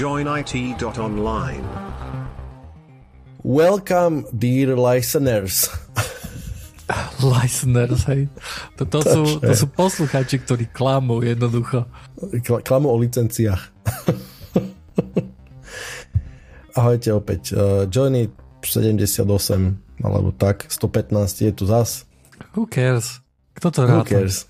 joinit.online. Welcome, dear listeners. listeners, hej. To, to, sú, to sú posluchači, ktorí klamú jednoducho. Klamú o licenciách. Ahojte opäť. Uh, Johnny 78 alebo tak, 115 je tu zas. Who cares? Kto to ráta? Who cares?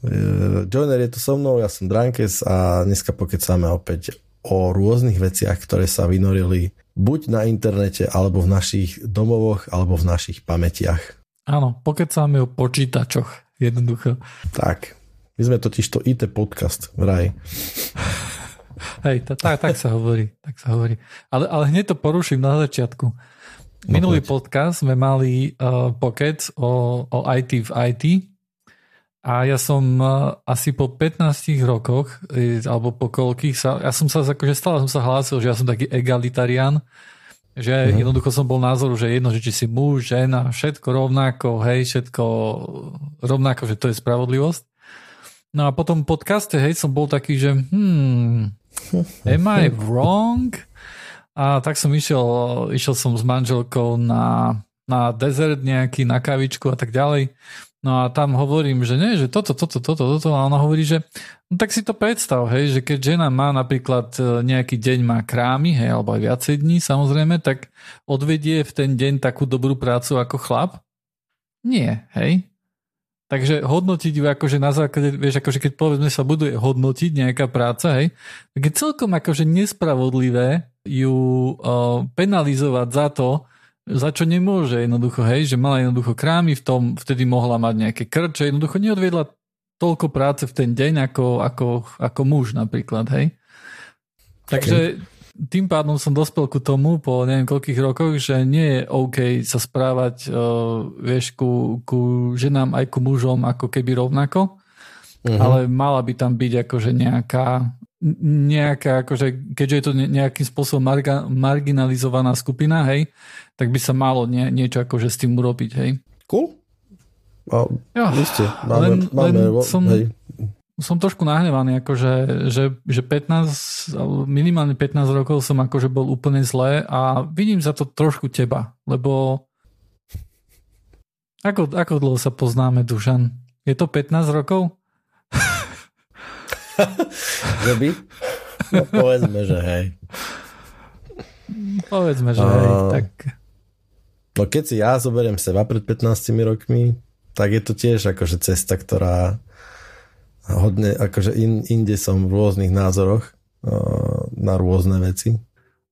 Uh, Joiner je tu so mnou, ja som Drankes a dneska pokecáme opäť o rôznych veciach, ktoré sa vynorili buď na internete, alebo v našich domovoch, alebo v našich pamätiach. Áno, pokecáme o počítačoch, jednoducho. Tak, my sme totiž to IT podcast, vraj. Hej, tak, tak sa hovorí, tak sa hovorí. Ale, ale hneď to poruším na začiatku. Minulý no, podcast sme mali uh, pokec o, o IT v IT a ja som uh, asi po 15 rokoch, alebo po koľkých sa, ja som sa akože stále som sa hlásil, že ja som taký egalitarián, že mm. jednoducho som bol názoru, že jedno, že či si muž, žena, všetko rovnako, hej, všetko rovnako, že to je spravodlivosť. No a potom v podcaste, hej, som bol taký, že hmm, am I wrong? A tak som išiel, išiel som s manželkou na, na dezert nejaký, na kavičku a tak ďalej. No a tam hovorím, že nie, že toto, toto, toto, toto. A ona hovorí, že no tak si to predstav, hej, že keď žena má napríklad e, nejaký deň má krámy, hej, alebo aj viacej dní samozrejme, tak odvedie v ten deň takú dobrú prácu ako chlap? Nie, hej. Takže hodnotiť ju akože na základe, vieš, akože keď povedzme sa buduje hodnotiť nejaká práca, hej, tak je celkom akože nespravodlivé ju uh, penalizovať za to, za čo nemôže jednoducho, hej, že mala jednoducho krámy v tom, vtedy mohla mať nejaké krče, jednoducho neodviedla toľko práce v ten deň ako, ako, ako muž napríklad, hej. Takže tým pádom som dospel ku tomu po neviem koľkých rokoch, že nie je OK sa správať uh, vieš, ku, ku ženám aj ku mužom ako keby rovnako, uh-huh. ale mala by tam byť akože nejaká nejaká, akože, keďže je to nejakým spôsobom marga, marginalizovaná skupina, hej, tak by sa malo nie, niečo akože s tým urobiť, hej. Cool. A, jo, ste, máme, len, máme, len som, hej. som trošku nahnevaný, akože, že, že 15, minimálne 15 rokov som akože bol úplne zlé a vidím za to trošku teba, lebo ako, ako dlho sa poznáme, Dušan? Je to 15 rokov? Že by? No povedzme, že hej. Povedzme, že hej, tak... No keď si ja zoberiem seba pred 15 rokmi, tak je to tiež akože cesta, ktorá hodne, akože in, inde som v rôznych názoroch uh, na rôzne veci.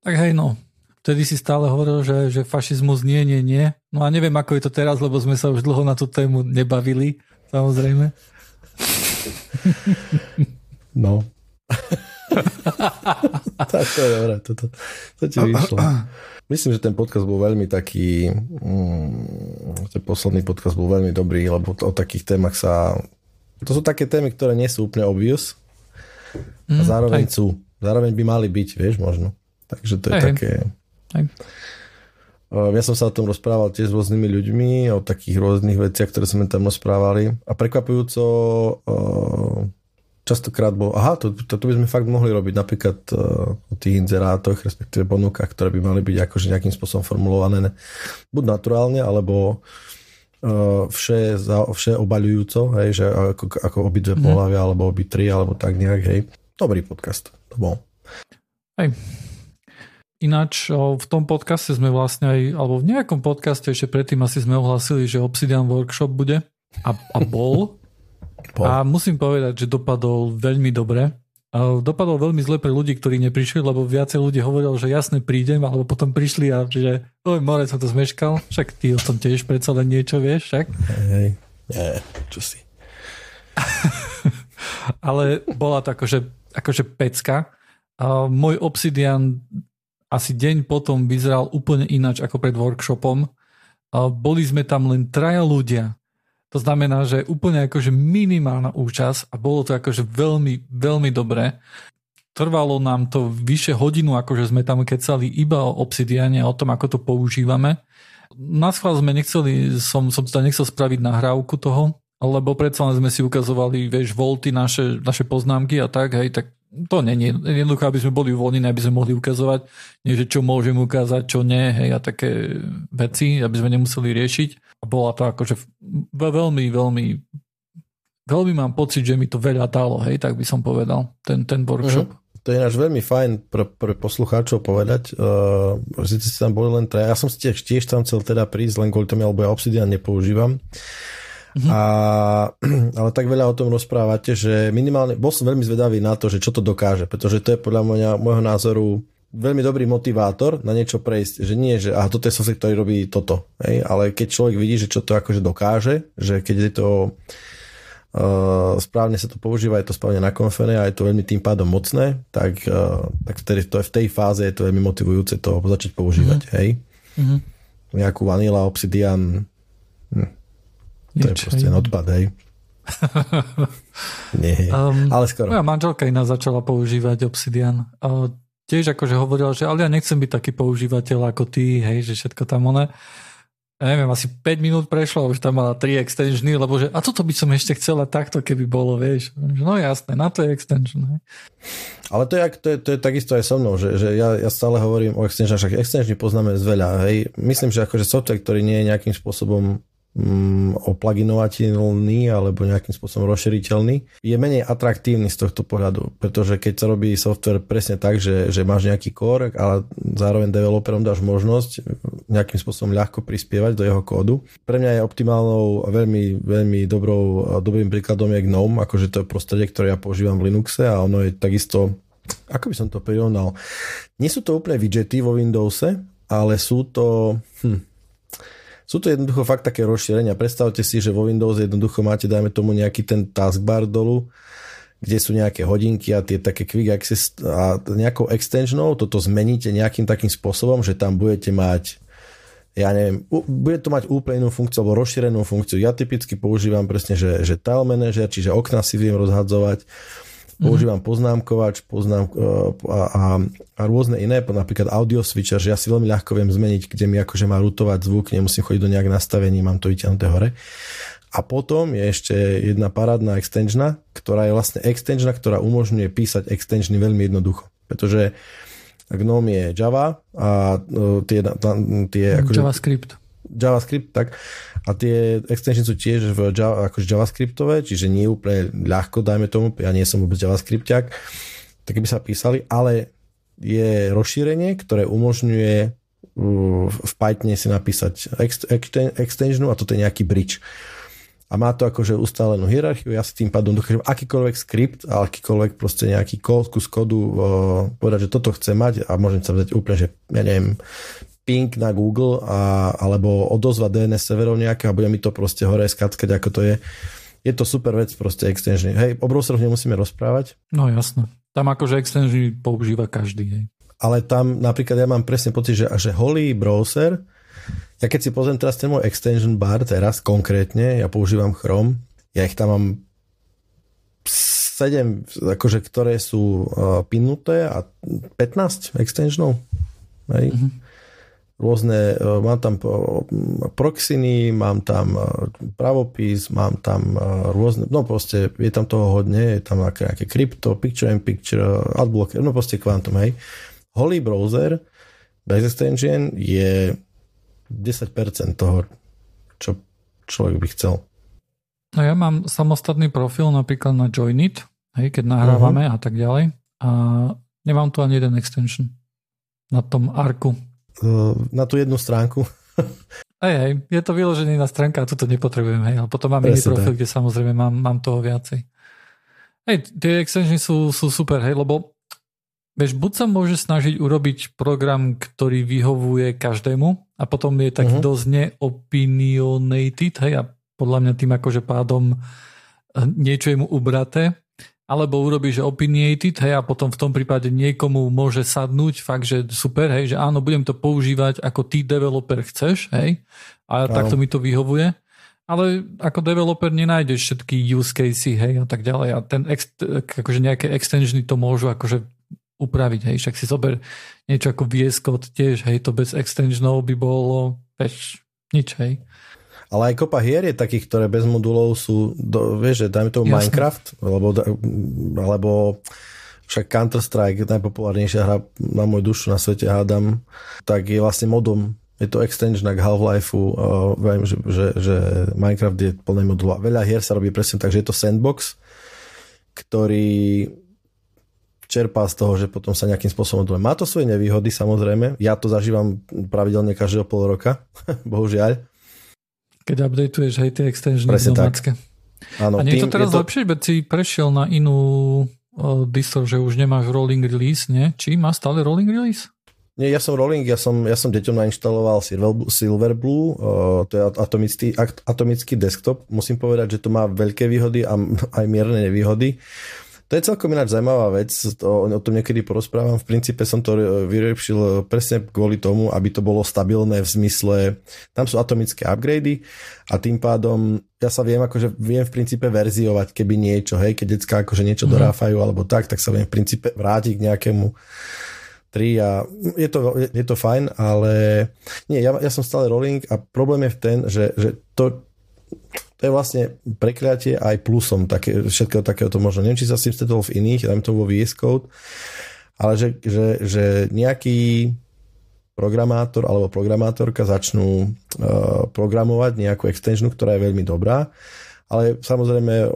Tak hej, no. Vtedy si stále hovoril, že, že fašizmus nie, nie, nie. No a neviem, ako je to teraz, lebo sme sa už dlho na tú tému nebavili, samozrejme. No. tak to je dobré, to, to, ti vyšlo. Myslím, že ten podcast bol veľmi taký, mm, ten posledný podcast bol veľmi dobrý, lebo o takých témach sa, to sú také témy, ktoré nie sú úplne obvious a mm, zároveň mm, sú, zároveň by mali byť, vieš, možno. Takže to je aj, také... Aj. Ja som sa o tom rozprával tiež s rôznymi ľuďmi, o takých rôznych veciach, ktoré sme tam rozprávali. A prekvapujúco častokrát bol, aha, to, to, to by sme fakt mohli robiť napríklad uh, o tých inzerátoch, respektíve ponukách, ktoré by mali byť akože nejakým spôsobom formulované buď naturálne, alebo uh, vše, za, vše obaľujúco, hej, že ako, ako obidve mm. pohľavia, alebo obi tri, alebo tak nejak, hej. Dobrý podcast, to bol. Hej. Ináč v tom podcaste sme vlastne aj, alebo v nejakom podcaste ešte predtým asi sme ohlasili, že Obsidian Workshop bude a, a bol po. A musím povedať, že dopadol veľmi dobre. A dopadol veľmi zle pre ľudí, ktorí neprišli, lebo viacej ľudí hovoril, že jasne prídem, alebo potom prišli a že oj, more som to zmeškal, však ty o tom tiež predsa len niečo vieš, však? Hej, nie, čo si. Ale bola to akože, akože pecka. A môj Obsidian asi deň potom vyzeral úplne ináč ako pred workshopom. A boli sme tam len traja ľudia to znamená, že úplne akože minimálna účasť a bolo to akože veľmi, veľmi dobré. Trvalo nám to vyše hodinu, akože sme tam kecali iba o obsidiane a o tom, ako to používame. Na schvál sme nechceli, som, som teda nechcel spraviť nahrávku toho, lebo predsa len sme si ukazovali, vieš, volty, naše, naše poznámky a tak, hej, tak to nie je jednoducho, aby sme boli uvoľnení, aby sme mohli ukazovať, nie, že čo môžem ukázať, čo nie, hej, a také veci, aby sme nemuseli riešiť. A bola to akože veľmi, veľmi veľmi mám pocit, že mi to veľa dalo, hej, tak by som povedal, ten, ten workshop. Uh-huh. To je náš veľmi fajn pre, pre poslucháčov povedať, uh, že si tam boli len traja. Ja som si tiež, tiež tam chcel teda prísť, len kvôli tomu, lebo ja Obsidian nepoužívam. Mm-hmm. A, ale tak veľa o tom rozprávate, že minimálne, bol som veľmi zvedavý na to, že čo to dokáže, pretože to je podľa môjho, môjho názoru veľmi dobrý motivátor na niečo prejsť, že nie, že aha, toto je software, ktorý robí toto, hej? ale keď človek vidí, že čo to akože dokáže, že keď je to uh, správne sa to používa, je to správne nakonfené a je to veľmi tým pádom mocné, tak, uh, tak vtedy to je v tej fáze je to veľmi motivujúce to začať používať, mm-hmm. hej? Mm-hmm. Nejakú Vanilla, Obsidian, hm to je proste odpad, hej. Nie, um, ale skoro. Moja manželka iná začala používať Obsidian. Uh, tiež akože hovorila, že ale ja nechcem byť taký používateľ ako ty, hej, že všetko tam one ja neviem, asi 5 minút prešlo, už tam mala 3 extensiony, lebo že a toto by som ešte chcela takto, keby bolo, vieš. No jasné, na to je extension. Hej. Ale to je, to, je, to je takisto aj so mnou, že, že ja, ja stále hovorím o extensionách, však extensiony poznáme z veľa. Hej. Myslím, že akože software, ktorý nie je nejakým spôsobom Mm, oplaginovateľný alebo nejakým spôsobom rozširiteľný, je menej atraktívny z tohto pohľadu, pretože keď sa robí software presne tak, že, že máš nejaký core, ale zároveň developerom dáš možnosť nejakým spôsobom ľahko prispievať do jeho kódu. Pre mňa je optimálnou a veľmi, veľmi dobrou, dobrým príkladom je GNOME, akože to je prostredie, ktoré ja používam v Linuxe a ono je takisto ako by som to prirovnal, nie sú to úplne widgety vo Windowse, ale sú to, hm, sú to jednoducho fakt také rozšírenia. Predstavte si, že vo Windows jednoducho máte, dajme tomu, nejaký ten taskbar dolu, kde sú nejaké hodinky a tie také quick access a nejakou extensionou toto zmeníte nejakým takým spôsobom, že tam budete mať ja neviem, bude to mať úplne inú funkciu alebo rozšírenú funkciu. Ja typicky používam presne, že, že tile manager, čiže okna si viem rozhadzovať používam mm-hmm. poznámkovač poznám, e, a, a, a rôzne iné, napríklad audio switcher, že ja si veľmi ľahko viem zmeniť, kde mi akože má rutovať zvuk, nemusím chodiť do nejak nastavení, mám to vyťahnuté hore. A potom je ešte jedna parádna extensiona, ktorá je vlastne extensiona, ktorá umožňuje písať extensiony veľmi jednoducho. Pretože GNOME je Java a e, tie, tie akože, JavaScript. JavaScript, tak a tie extensiony sú tiež v Java, akože JavaScriptové, čiže nie úplne ľahko, dajme tomu, ja nie som vôbec JavaScriptiak, tak by sa písali, ale je rozšírenie, ktoré umožňuje v Pythone si napísať extensionu a toto je nejaký bridge. A má to akože ustálenú hierarchiu, ja si tým pádom dokážem akýkoľvek skript a akýkoľvek proste nejaký kód, kus kodu povedať, že toto chce mať a môžem sa vzať úplne, že ja neviem, ping na Google a, alebo odozva DNS serverov nejaké a bude mi to proste hore skackať, ako to je. Je to super vec proste extension. Hej, o browseroch nemusíme rozprávať. No jasno. Tam akože extension používa každý. Hej. Ale tam napríklad ja mám presne pocit, že, že holý browser, ja keď si pozriem teraz ten môj extension bar teraz konkrétne, ja používam Chrome, ja ich tam mám 7, akože, ktoré sú uh, pinuté a 15 extensionov. Hej. Mm-hmm rôzne, e, mám tam e, proxiny, mám tam e, pravopis, mám tam rôzne, no proste je tam toho hodne, je tam nejaké, nejaké krypto, picture in picture, adblocker, no proste kvantum, hej. Holý browser bez extension je 10% toho, čo človek by chcel. No ja mám samostatný profil napríklad na Joinit, hej, keď nahrávame uh-huh. a tak ďalej. A nemám tu ani jeden extension na tom arku na tú jednu stránku. Hej, hej, je to vyložené na stránka a toto nepotrebujem, hej, ale potom mám Presne iný profil, tak. kde samozrejme mám, mám toho viacej. Hej, tie extensiony sú, sú super, hej, lebo vieš, buď sa môže snažiť urobiť program, ktorý vyhovuje každému a potom je taký uh-huh. dosť neopinionated, hej, a podľa mňa tým akože pádom niečo je mu ubraté, alebo urobí, že opinionated, hej, a potom v tom prípade niekomu môže sadnúť fakt, že super, hej, že áno, budem to používať ako ty developer chceš, hej, a áno. takto mi to vyhovuje. Ale ako developer nenájdeš všetky use casey, hej, a tak ďalej. A ten ex, akože nejaké extensiony to môžu akože upraviť, hej, však si zober niečo ako VS Code tiež, hej, to bez extensionov by bolo, veď, nič, hej. Ale aj kopa hier je takých, ktoré bez modulov sú, do, vieš, že dajme tomu Jasne. Minecraft, alebo, alebo však Counter-Strike, najpopulárnejšia hra na môj dušu na svete, hádam, tak je vlastne modom je to extension k Half-Life, uh, viem, že, že, že Minecraft je plný modul. Veľa hier sa robí presne tak, že je to sandbox, ktorý čerpá z toho, že potom sa nejakým spôsobom moduluje. Má to svoje nevýhody, samozrejme. Ja to zažívam pravidelne každého pol roka, bohužiaľ. Keď updateuješ aj tie extensiony Presne domácké. Tak. Áno, A nie je to teraz je to... lepšie, veď si prešiel na inú distro, že už nemáš rolling release, nie? Či má stále rolling release? Nie, ja som Rolling, ja som, ja som deťom nainštaloval Silverblue, uh, to je atomický, atomický desktop. Musím povedať, že to má veľké výhody a aj mierne nevýhody. To je celkom ináč zaujímavá vec, to, o tom niekedy porozprávam. V princípe som to vyriešil presne kvôli tomu, aby to bolo stabilné v zmysle, tam sú atomické upgrady a tým pádom ja sa viem, akože viem v princípe verziovať, keby niečo, hej, keď decka akože niečo mm. doráfajú alebo tak, tak sa viem v princípe vrátiť k nejakému 3 a je to, je to fajn, ale nie, ja, ja som stále rolling a problém je v ten, že, že to, to je vlastne prekliatie aj plusom také, všetkého takéhoto možno. Neviem, či sa s tým stretol v iných, dajme to vo VS Code, ale že, že, že nejaký programátor alebo programátorka začnú uh, programovať nejakú extensionu, ktorá je veľmi dobrá, ale samozrejme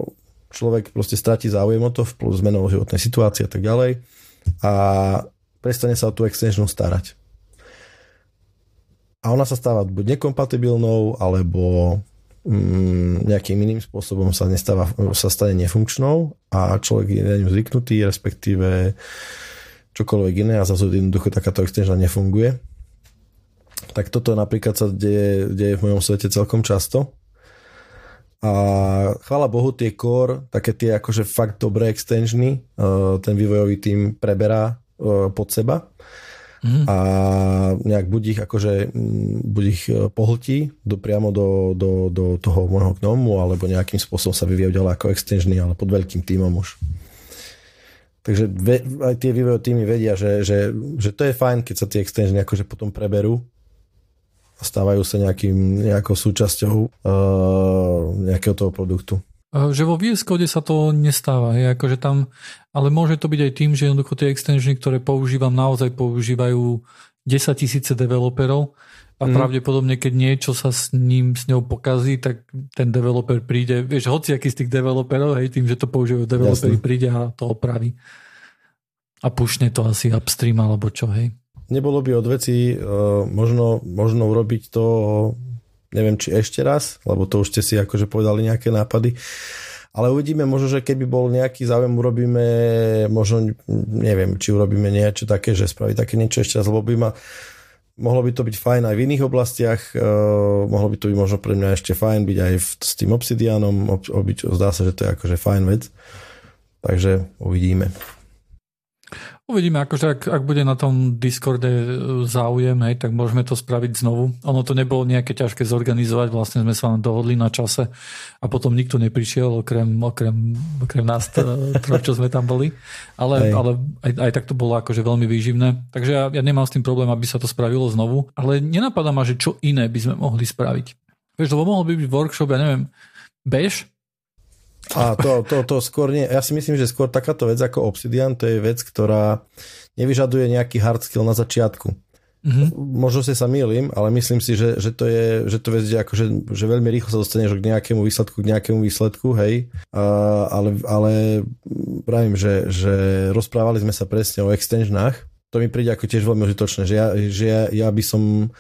človek proste stratí záujem o to v zmenou životnej situácie a tak ďalej a prestane sa o tú extensionu starať. A ona sa stáva buď nekompatibilnou, alebo nejakým iným spôsobom sa, nestáva, sa stane nefunkčnou a človek je na ňu zvyknutý, respektíve čokoľvek iné a zase jednoducho takáto extension nefunguje. Tak toto napríklad sa deje, deje v mojom svete celkom často. A chvála Bohu tie core, také tie akože fakt dobré extensiony, uh, ten vývojový tým preberá E, pod seba mm. a nejak buď ich akože buď ich e, pohltí do, priamo do, do, do toho môjho gnomu alebo nejakým spôsobom sa vyvíjajú ďalej ako extensiony, ale pod veľkým týmom už. Takže ve, aj tie vývojové týmy vedia, že, že, že to je fajn, keď sa tie extensiony akože potom preberú a stávajú sa nejakým, nejakou súčasťou uh, nejakého toho produktu. Že vo VS Code sa to nestáva, je akože tam, ale môže to byť aj tým, že jednoducho tie extensiony, ktoré používam, naozaj používajú 10 tisíce developerov a mm. pravdepodobne, keď niečo sa s ním, s ňou pokazí, tak ten developer príde, vieš, aký z tých developerov, hej, tým, že to používajú developeri, príde a to opraví. A pušne to asi upstream alebo čo, hej. Nebolo by od veci uh, možno, možno urobiť to neviem či ešte raz, lebo to už ste si akože povedali nejaké nápady. Ale uvidíme, možno, že keby bol nejaký záujem, urobíme, možno, neviem, či urobíme niečo také, že spraví také niečo ešte raz, lebo by ma, mohlo by to byť fajn aj v iných oblastiach, uh, mohlo by to byť možno pre mňa ešte fajn byť aj v, s tým obsidianom, ob, obyč, zdá sa, že to je akože fajn vec. Takže uvidíme. Uvidíme, akože ak, ak bude na tom Discorde e, záujem, hej, tak môžeme to spraviť znovu. Ono to nebolo nejaké ťažké zorganizovať, vlastne sme sa len dohodli na čase a potom nikto neprišiel, okrem, okrem, okrem nás troch, čo sme tam boli. Ale, ale aj, aj tak to bolo akože veľmi výživné. Takže ja, ja nemám s tým problém, aby sa to spravilo znovu. Ale nenapadá ma, že čo iné by sme mohli spraviť. Vieš, lebo mohol by byť workshop, ja neviem, bež, a to, to, to skôr nie. Ja si myslím, že skôr takáto vec ako Obsidian, to je vec, ktorá nevyžaduje nejaký hard skill na začiatku. Mm-hmm. Možno si sa mýlim, ale myslím si, že, že to je, že to vec, akože, že veľmi rýchlo sa dostaneš k nejakému výsledku, k nejakému výsledku, hej. A, ale, ale pravím, že, že rozprávali sme sa presne o extensionách. To mi príde ako tiež veľmi užitočné, že ja, že ja, ja by som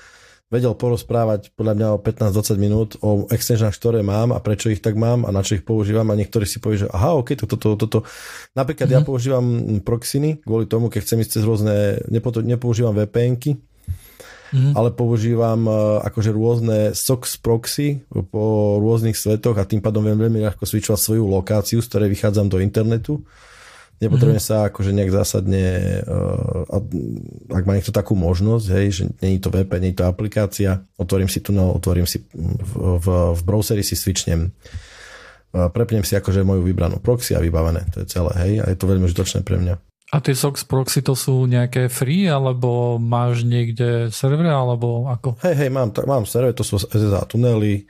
vedel porozprávať podľa mňa o 15-20 minút o extensionách, ktoré mám a prečo ich tak mám a na čo ich používam a niektorí si povie, že aha, ok, toto, toto, toto. Napríklad mm-hmm. ja mhm. používam proxiny kvôli tomu, keď chcem ísť cez rôzne, nepo, nepoužívam VPNky, mm-hmm. ale používam uh, akože rôzne SOX proxy po rôznych svetoch a tým pádom viem veľmi ľahko switchovať svoju lokáciu, z ktorej vychádzam do internetu Nepotrebujem mm-hmm. sa akože nejak zásadne, uh, ak má niekto takú možnosť, hej, že není to VP, není to aplikácia, otvorím si tunel, otvorím si v, v, v browseri si switchnem, uh, prepnem si akože moju vybranú proxy a vybavené, to je celé, hej, a je to veľmi užitočné pre mňa. A tie SOX proxy to sú nejaké free, alebo máš niekde server, alebo ako? Hej, hej, mám, tak, mám server, to sú SSA tunely,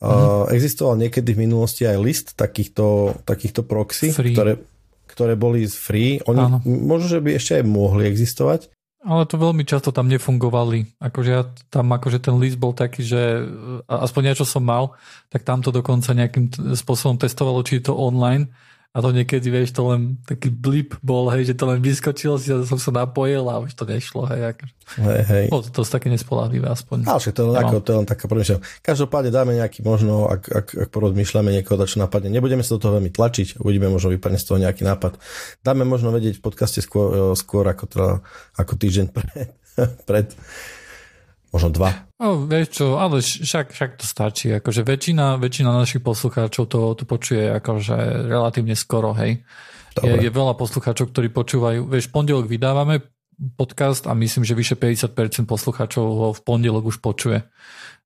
Uh, mm-hmm. Existoval niekedy v minulosti aj list takýchto, takýchto proxy, Free. ktoré, ktoré boli free, oni Áno. možno, že by ešte aj mohli existovať, ale to veľmi často tam nefungovali. Akože ja tam akože ten list bol taký, že aspoň niečo som mal, tak tam to dokonca nejakým spôsobom testovalo, či je to online a to niekedy, vieš, to len taký blip bol, hej, že to len vyskočilo si a som sa napojil a už to nešlo, hej. Hej, hej. Bolo to, to také nespolahlivé aspoň. Ale však to, no. ako, to je len taká premyšľa. Každopádne dáme nejaký možno, ak, ak, ak porozmýšľame niekoho, čo napadne. Nebudeme sa do toho veľmi tlačiť, uvidíme, možno vypadne z toho nejaký nápad. Dáme možno vedieť v podcaste skôr, skôr ako, teda, ako týždeň pred, pred možno dva. No, vieš čo, ale však, však to stačí. Akože väčšina, väčšina našich poslucháčov to, to počuje akože relatívne skoro, hej. Je, je veľa poslucháčov, ktorí počúvajú. Vieš, pondelok vydávame podcast a myslím, že vyše 50% poslucháčov ho v pondelok už počuje.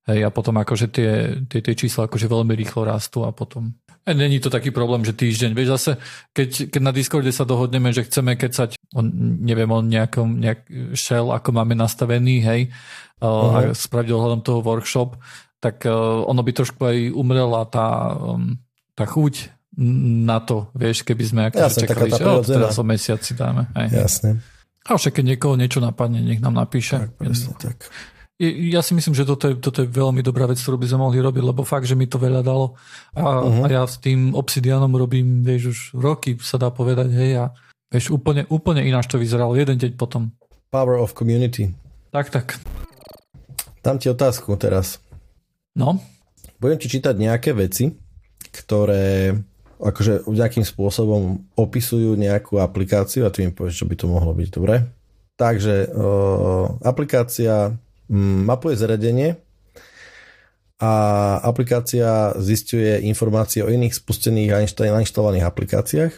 Hej, a potom akože tie, tie, tie čísla akože veľmi rýchlo rastú a potom... E, není to taký problém, že týždeň. Vieš zase, keď, keď na Discorde sa dohodneme, že chceme kecať, on, neviem, o nejakom nejak shell, ako máme nastavený, hej, uh-huh. a spraviť ohľadom toho workshop, tak uh, ono by trošku aj umrela tá, tá chuť na to, vieš, keby sme akože Jasne, čakali, že oh, teraz o mesiac si dáme. Hej. Jasne. A však keď niekoho niečo napadne, nech nám napíše. Tak, presne tak ja si myslím, že toto je, toto je veľmi dobrá vec, ktorú by sme mohli robiť, lebo fakt, že mi to veľa dalo. A, uh-huh. a ja s tým Obsidianom robím, vieš, už roky sa dá povedať, hej, a vieš, úplne, úplne ináč to vyzeralo, jeden deň potom. Power of community. Tak, tak. Dám ti otázku teraz. No? Budem ti čítať nejaké veci, ktoré akože nejakým spôsobom opisujú nejakú aplikáciu a ty mi povieš, čo by to mohlo byť, dobre? Takže uh, aplikácia Mm, mapuje zariadenie a aplikácia zistuje informácie o iných spustených a nainštalovaných aplikáciách.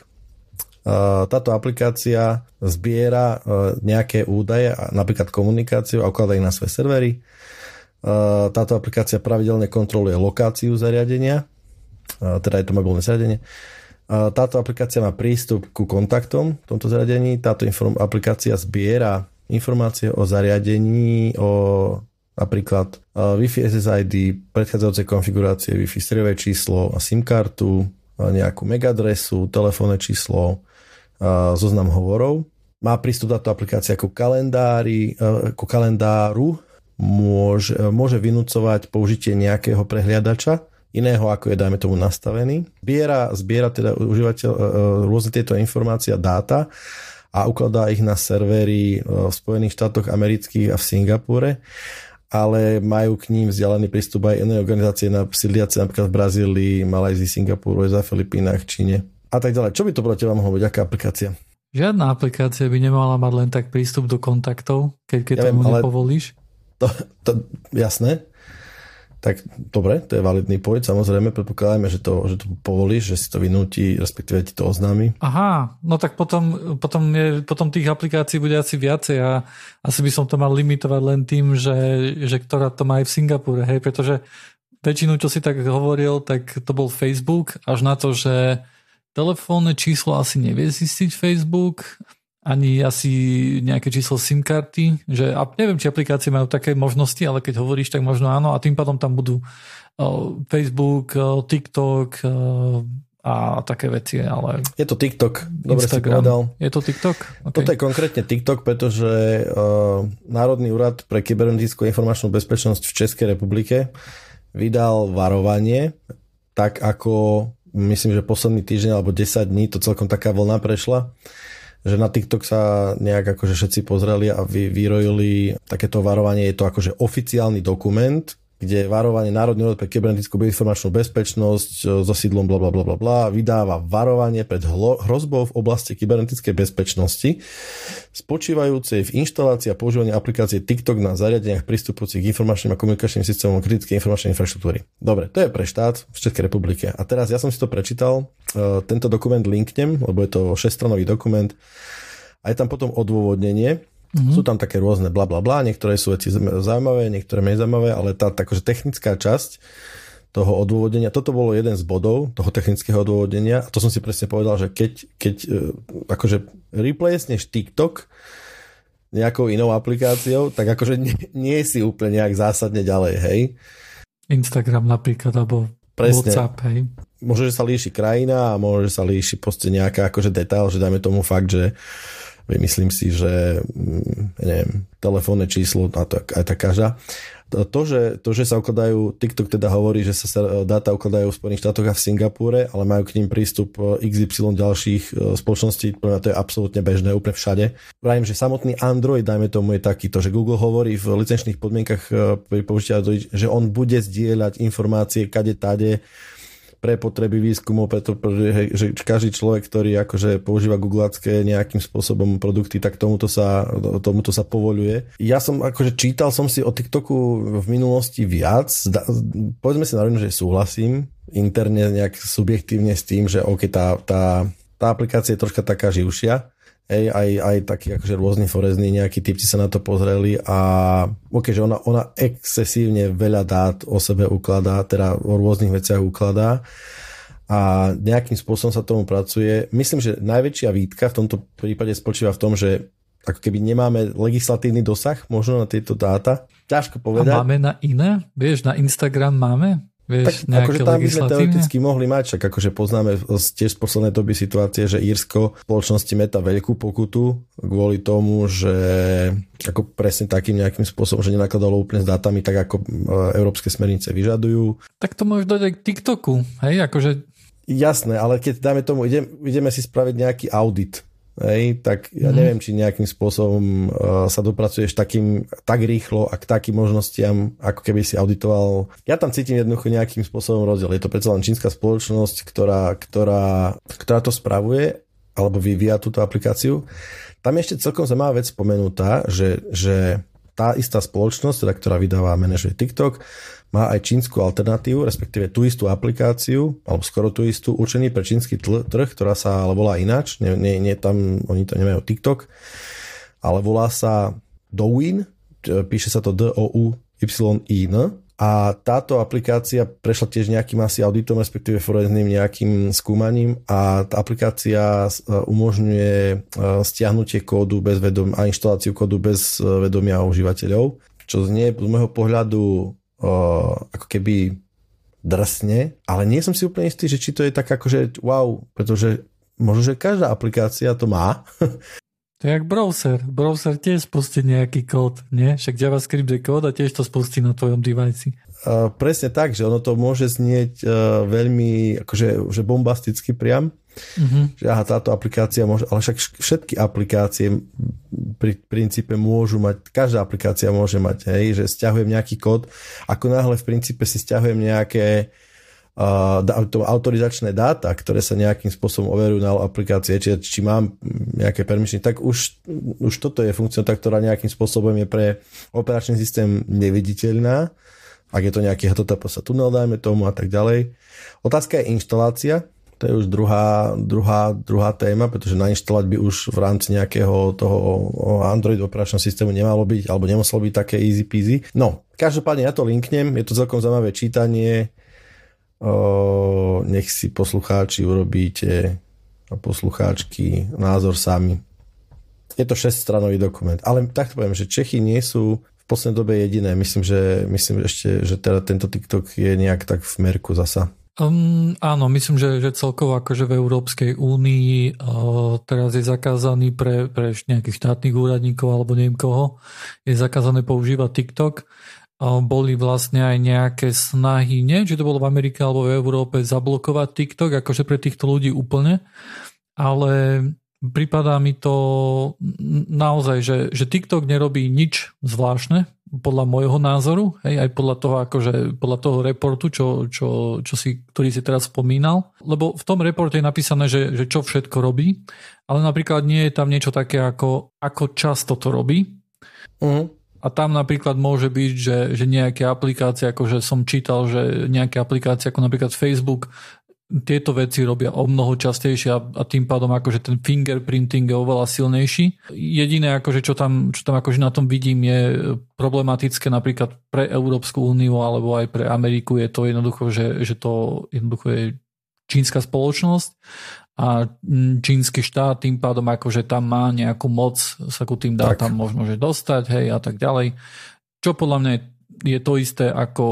Táto aplikácia zbiera e, nejaké údaje, napríklad komunikáciu a ukladá ich na svoje servery. Táto aplikácia pravidelne kontroluje lokáciu zariadenia, teda je to mobilné zariadenie. Táto aplikácia má prístup ku kontaktom v tomto zariadení. Táto aplikácia zbiera informácie o zariadení, o napríklad Wi-Fi SSID, predchádzajúce konfigurácie Wi-Fi seriové číslo a SIM kartu, nejakú megadresu, telefónne číslo, zoznam hovorov. Má prístup táto aplikácia ku kalendári, ku kalendáru, môže, môže vynúcovať použitie nejakého prehliadača, iného ako je, dajme tomu, nastavený. Zbiera, zbiera teda užívateľ rôzne tieto informácie a dáta a ukladá ich na servery e, v Spojených štátoch amerických a v Singapúre ale majú k ním vzdialený prístup aj iné organizácie na sídliace napríklad v Brazílii, Malajzii, Singapúru, za Filipínach, Číne a tak ďalej. Čo by to podľa teba mohlo byť? Aká aplikácia? Žiadna aplikácia by nemala mať len tak prístup do kontaktov, keď, keď ja tomu viem, nepovolíš. To, to, jasné, tak dobre, to je validný point, samozrejme, predpokladáme, že to, že to povolíš, že si to vynúti, respektíve ti to oznámi. Aha, no tak potom, potom, je, potom tých aplikácií bude asi viacej a asi by som to mal limitovať len tým, že, že ktorá to má aj v Singapúre, hej, pretože väčšinu, čo si tak hovoril, tak to bol Facebook, až na to, že telefónne číslo asi nevie zistiť Facebook, ani asi nejaké číslo SIM karty, že a neviem, či aplikácie majú také možnosti, ale keď hovoríš, tak možno áno a tým pádom tam budú Facebook, TikTok a také veci, ale... Je to TikTok, dobre Instagram. si povedal. Je to TikTok? Okay. Toto je konkrétne TikTok, pretože Národný úrad pre kybernetickú informačnú bezpečnosť v Českej republike vydal varovanie, tak ako myslím, že posledný týždeň alebo 10 dní to celkom taká vlna prešla, že na TikTok sa nejak akože všetci pozreli a vy, vyrojili takéto varovanie, je to akože oficiálny dokument, kde varovanie Národný úrad pre kybernetickú informačnú bezpečnosť e, so sídlom bla bla bla bla bla vydáva varovanie pred hrozbou v oblasti kybernetickej bezpečnosti spočívajúcej v inštalácii a používaní aplikácie TikTok na zariadeniach pristupujúcich k informačným a komunikačným systémom kritickej informačnej infraštruktúry. Dobre, to je pre štát v Českej republike. A teraz ja som si to prečítal, e, tento dokument linknem, lebo je to šestranový dokument a je tam potom odôvodnenie, Mm-hmm. Sú tam také rôzne bla bla bla, niektoré sú veci zaujímavé, niektoré menej zaujímavé, ale tá takože technická časť toho odôvodnenia, toto bolo jeden z bodov toho technického odôvodnenia a to som si presne povedal, že keď, keď e, akože replaceneš TikTok nejakou inou aplikáciou, tak akože nie, nie si úplne nejak zásadne ďalej, hej? Instagram napríklad, alebo Presne. WhatsApp, hej. Môže, že sa líši krajina a môže, že sa líši proste nejaká akože detail, že dajme tomu fakt, že vymyslím si, že mm, neviem, telefónne číslo, a to aj tak každá, to že, to, že sa ukladajú, TikTok teda hovorí, že sa dáta ukladajú v Spojených štátoch a v Singapúre, ale majú k ním prístup e, XY ďalších e, spoločností, to je absolútne bežné úplne všade. Vravím, že samotný Android, dajme tomu, je takýto, že Google hovorí v licenčných podmienkach e, pri použití, že on bude zdieľať informácie kade tade, pre potreby výskumov, preto, že, každý človek, ktorý akože používa googlacké nejakým spôsobom produkty, tak tomuto sa, tomuto sa povoluje. Ja som akože čítal som si o TikToku v minulosti viac, povedzme si na že súhlasím, interne nejak subjektívne s tým, že OK, tá, tá, tá aplikácia je troška taká živšia, Hej, aj, aj takí akože rôzni forezní nejakí typci sa na to pozreli a ok, že ona, ona excesívne veľa dát o sebe ukladá, teda o rôznych veciach ukladá a nejakým spôsobom sa tomu pracuje. Myslím, že najväčšia výtka v tomto prípade spočíva v tom, že ako keby nemáme legislatívny dosah možno na tieto dáta. Ťažko povedať. A máme na iné? Vieš, na Instagram máme? Vieš, tak akože tam by sme teoreticky mohli mať, však akože poznáme tiež z poslednej doby situácie, že Írsko spoločnosti meta veľkú pokutu kvôli tomu, že ako presne takým nejakým spôsobom, že nenakladalo úplne s dátami tak, ako e, európske smernice vyžadujú. Tak to môžeš dať aj k TikToku, hej, akože Jasné, ale keď dáme tomu, idem, ideme si spraviť nejaký audit hej, tak ja mm. neviem, či nejakým spôsobom uh, sa dopracuješ takým, tak rýchlo a k takým možnostiam, ako keby si auditoval. Ja tam cítim jednoducho nejakým spôsobom rozdiel. Je to predsa len čínska spoločnosť, ktorá, ktorá, ktorá to spravuje alebo vyvíja túto aplikáciu. Tam je ešte celkom zaujímavá vec spomenutá, že, že tá istá spoločnosť, teda, ktorá vydáva a manažuje TikTok, má aj čínsku alternatívu, respektíve tú istú aplikáciu, alebo skoro tú istú, určený pre čínsky trh, ktorá sa ale volá ináč, nie, nie, nie tam, oni to nemajú TikTok, ale volá sa Douyin, píše sa to D-O-U-Y-I-N a táto aplikácia prešla tiež nejakým asi auditom, respektíve forenzným nejakým skúmaním a tá aplikácia umožňuje e, stiahnutie kódu bez vedomia a inštaláciu kódu bez e, vedomia užívateľov, čo znie z môjho pohľadu ako keby drsne, ale nie som si úplne istý, že či to je tak akože wow, pretože možno, že každá aplikácia to má. To je jak browser. Browser tiež spustí nejaký kód, nie? Však JavaScript je kód a tiež to spustí na tvojom device. Uh, presne tak, že ono to môže znieť uh, veľmi akože že bombasticky priam, Mm-hmm. Že aha, táto aplikácia môže, ale však všetky aplikácie pri princípe môžu mať, každá aplikácia môže mať, hej, že stiahujem nejaký kód, ako náhle v princípe si stiahujem nejaké uh, to autorizačné dáta, ktoré sa nejakým spôsobom overujú na aplikácie, či, či mám nejaké permission, tak už, už toto je funkcia, ktorá nejakým spôsobom je pre operačný systém neviditeľná, ak je to nejaký HTTP tunel, dajme tomu a tak ďalej. Otázka je inštalácia, to je už druhá, druhá, druhá téma, pretože nainštalovať by už v rámci nejakého toho Android operačného systému nemalo byť, alebo nemuselo byť také easy peasy. No, každopádne ja to linknem, je to celkom zaujímavé čítanie, nech si poslucháči urobíte a poslucháčky názor sami. Je to 6-stranový dokument, ale takto poviem, že Čechy nie sú v poslednej dobe jediné. Myslím, že, myslím ešte, že teda tento TikTok je nejak tak v merku zasa. Um, áno, myslím, že, že celkovo akože v Európskej únii uh, teraz je zakázaný pre, pre nejakých štátnych úradníkov alebo neviem koho, je zakázané používať TikTok. Boli vlastne aj nejaké snahy, nie, či to bolo v Amerike alebo v Európe, zablokovať TikTok, akože pre týchto ľudí úplne, ale Pripadá mi to naozaj, že, že TikTok nerobí nič zvláštne, podľa môjho názoru, hej, aj podľa toho, akože, podľa toho reportu, čo, čo, čo si, ktorý si teraz spomínal. Lebo v tom reporte je napísané, že, že čo všetko robí, ale napríklad nie je tam niečo také, ako, ako často to robí. Uh-huh. A tam napríklad môže byť, že, že nejaké aplikácie, akože som čítal, že nejaké aplikácie ako napríklad Facebook tieto veci robia o mnoho častejšie a, a tým pádom akože ten fingerprinting je oveľa silnejší. Jediné akože čo tam, čo tam akože na tom vidím je problematické napríklad pre Európsku úniu alebo aj pre Ameriku je to jednoducho, že, že to jednoducho je čínska spoločnosť a čínsky štát tým pádom akože tam má nejakú moc sa ku tým dátam tak. možno že dostať hej a tak ďalej. Čo podľa mňa je je to isté ako,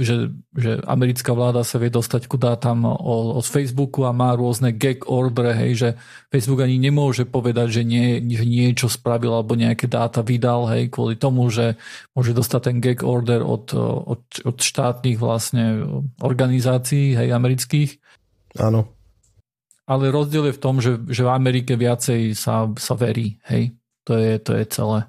že, že americká vláda sa vie dostať ku dátam od Facebooku a má rôzne gag order, hej, že Facebook ani nemôže povedať, že, nie, že niečo spravil alebo nejaké dáta vydal, hej, kvôli tomu, že môže dostať ten gag order od, od, od štátnych vlastne organizácií, hej, amerických. Áno. Ale rozdiel je v tom, že, že v Amerike viacej sa, sa verí, hej. To je, to je celé.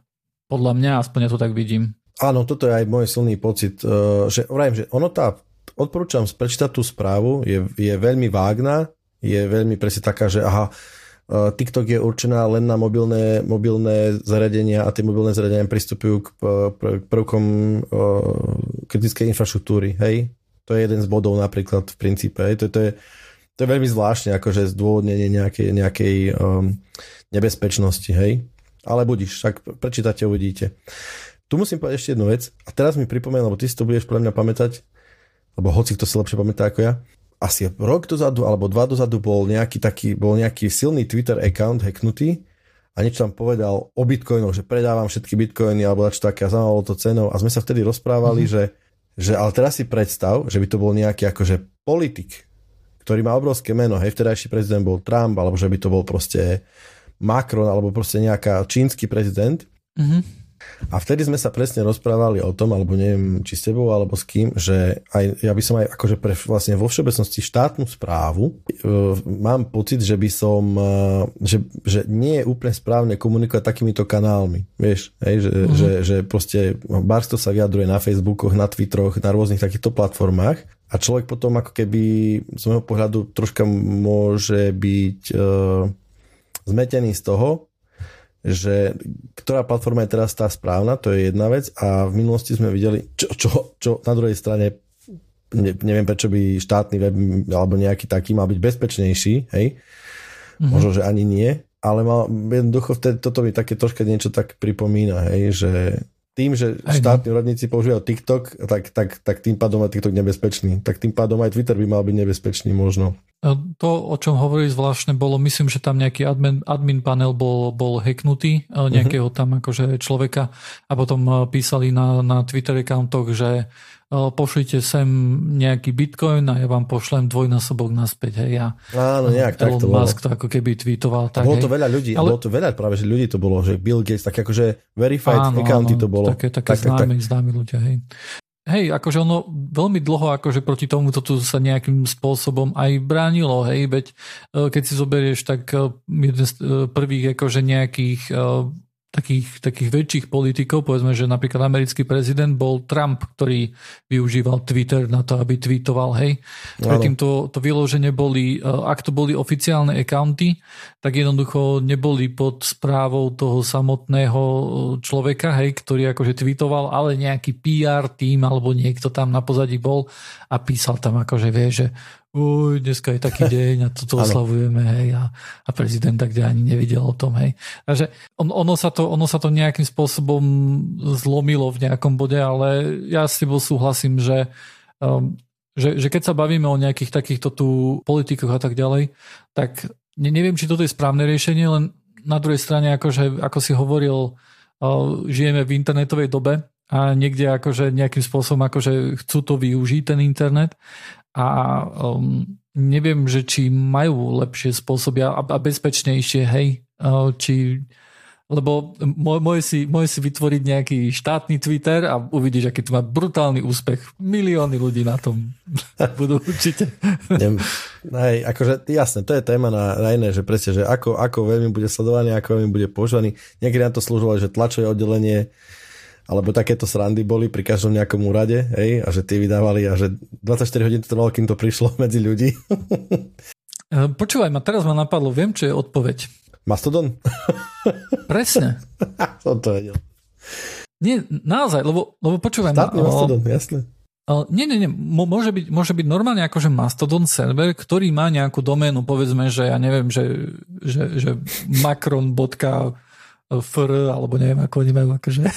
Podľa mňa, aspoň ja to tak vidím. Áno, toto je aj môj silný pocit, eh, že, vrajím, že ono tá, odporúčam prečítať tú správu, je, je veľmi vágna, je veľmi presne taká, že aha, eh, TikTok je určená len na mobilné, mobilné zariadenia a tie mobilné zariadenia pristupujú k, k prvkom kritickej infraštruktúry, hej? To je jeden z bodov napríklad v princípe, hej? To, to, je, to je veľmi zvláštne, akože zdôvodnenie nejakej, nejakej um, nebezpečnosti, hej? Ale budíš, však prečítate, uvidíte. Tu musím povedať ešte jednu vec. A teraz mi pripomenul, lebo ty si to budeš pre mňa pamätať, lebo hoci kto si lepšie pamätá ako ja. Asi rok dozadu alebo dva dozadu bol nejaký taký, bol nejaký silný Twitter account hacknutý a niečo tam povedal o bitcoinoch, že predávam všetky bitcoiny alebo čo také a zaujímalo to cenou a sme sa vtedy rozprávali, mm-hmm. že, že ale teraz si predstav, že by to bol nejaký akože politik, ktorý má obrovské meno, hej, vtedajší prezident bol Trump, alebo že by to bol proste Macron, alebo proste nejaká čínsky prezident. Mm-hmm a vtedy sme sa presne rozprávali o tom, alebo neviem, či s tebou, alebo s kým, že aj, ja by som aj akože pre vlastne vo všeobecnosti štátnu správu e, mám pocit, že by som, e, že, že nie je úplne správne komunikovať takýmito kanálmi. Vieš, hej, že, mm-hmm. že, že proste barsto sa vyjadruje na Facebookoch, na Twitteroch, na rôznych takýchto platformách a človek potom ako keby z môjho pohľadu troška môže byť e, zmetený z toho, že ktorá platforma je teraz tá správna, to je jedna vec a v minulosti sme videli, čo, čo, čo na druhej strane ne, neviem prečo by štátny web alebo nejaký taký mal byť bezpečnejší, hej, mm-hmm. možno, že ani nie, ale mal, jednoducho vtedy, toto mi také troška niečo tak pripomína, hej, že tým, že aj štátni úradníci používajú TikTok, tak, tak, tak tým pádom je TikTok nebezpečný. Tak tým pádom aj Twitter by mal byť nebezpečný možno. To, o čom hovorí zvláštne, bolo, myslím, že tam nejaký admin, admin panel bol, bol hacknutý, e, nejakého uh-huh. tam akože človeka a potom e, písali na, na Twitter accountoch, že pošlite sem nejaký bitcoin a ja vám pošlem dvojnásobok naspäť. Hej. Ja, Áno, nejak tak to Musk to ako keby tweetoval. Tak, bolo to veľa ľudí, ale... bolo to veľa práve, že ľudí to bolo, že Bill Gates, tak akože verified áno, accounty áno, to bolo. Také, také tak, známi, tak, tak. známi ľudia, hej. Hej, akože ono veľmi dlho akože proti tomu to tu sa nejakým spôsobom aj bránilo, hej, veď e, keď si zoberieš, tak e, jeden z e, prvých akože nejakých takých, takých väčších politikov, povedzme, že napríklad americký prezident bol Trump, ktorý využíval Twitter na to, aby tweetoval, hej. Predtým to, to vyloženie boli, e, ak to boli oficiálne accounty, tak jednoducho neboli pod správou toho samotného e, človeka, hej, ktorý akože tweetoval, ale nejaký PR tým alebo niekto tam na pozadí bol a písal tam akože vie, že uj, dneska je taký deň a toto oslavujeme, hej, a, a prezident tak ani nevidel o tom, hej. Takže on, ono, sa to, ono sa to nejakým spôsobom zlomilo v nejakom bode, ale ja s tebou súhlasím, že, um, že, že keď sa bavíme o nejakých takýchto tu politikoch a tak ďalej, tak ne, neviem, či toto je správne riešenie, len na druhej strane, akože, ako si hovoril, uh, žijeme v internetovej dobe a niekde akože nejakým spôsobom akože chcú to využiť ten internet a um, neviem, že či majú lepšie spôsoby a, a bezpečnejšie, hej, uh, či lebo môže si, môže si vytvoriť nejaký štátny Twitter a uvidíš, aký to má brutálny úspech. Milióny ľudí na tom budú určite. Hej, akože jasné, to je téma na, na iné, že presne, že ako, ako veľmi bude sledovaný, ako veľmi bude používaný. Niekedy na to slúžilo, že tlačové oddelenie alebo takéto srandy boli pri každom nejakom úrade, hej, a že tie vydávali a že 24 hodín to trvalo, kým to prišlo medzi ľudí. E, počúvaj ma, teraz ma napadlo, viem, čo je odpoveď. Mastodon? Presne. Som to vedel. Nie, naozaj, lebo, lebo počúvaj Štátny ma. Mastodon, jasne. Nie, nie, nie. Môže byť, môže byť normálne akože Mastodon server, ktorý má nejakú doménu, povedzme, že ja neviem, že, že, že macron.fr alebo neviem, ako oni majú akože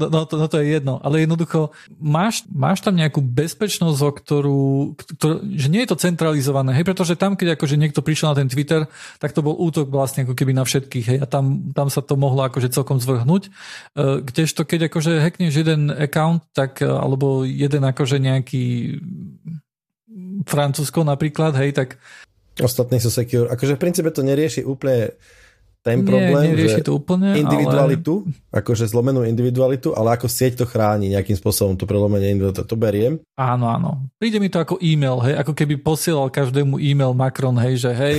No, no, to, no to je jedno, ale jednoducho máš, máš tam nejakú bezpečnosť, o ktorú, ktorú, že nie je to centralizované, hej, pretože tam, keď akože niekto prišiel na ten Twitter, tak to bol útok vlastne ako keby na všetkých, hej, a tam, tam sa to mohlo akože celkom zvrhnúť. E, kdežto keď akože hackneš jeden account, tak, e, alebo jeden akože nejaký Francúzsko napríklad, hej, tak Ostatní sú secure. Akože v princípe to nerieši úplne ten problém, Nie, že to úplne, individualitu, ale... akože zlomenú individualitu, ale ako sieť to chráni nejakým spôsobom, to prelomenie individualitu, to beriem. Áno, áno. Príde mi to ako e-mail, hej, ako keby posielal každému e-mail Macron, hej, že hej,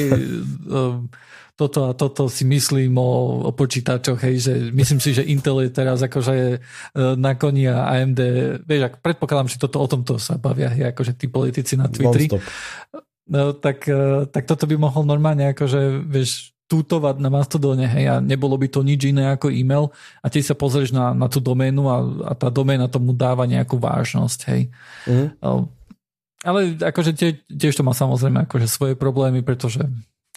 um, toto a toto si myslím o, o počítačoch, hej, že myslím si, že Intel je teraz akože je na koni a AMD, vieš, ak predpokladám, že toto o tomto sa bavia, hej, akože tí politici na Twitteri. No, tak, e, tak toto by mohol normálne akože, vieš, tútovať na Mastodone, hej, a nebolo by to nič iné ako e-mail a tiež sa pozrieš na, na tú doménu a, a tá doména tomu dáva nejakú vážnosť, hej. Mm. Ale akože tie, tiež to má samozrejme akože svoje problémy, pretože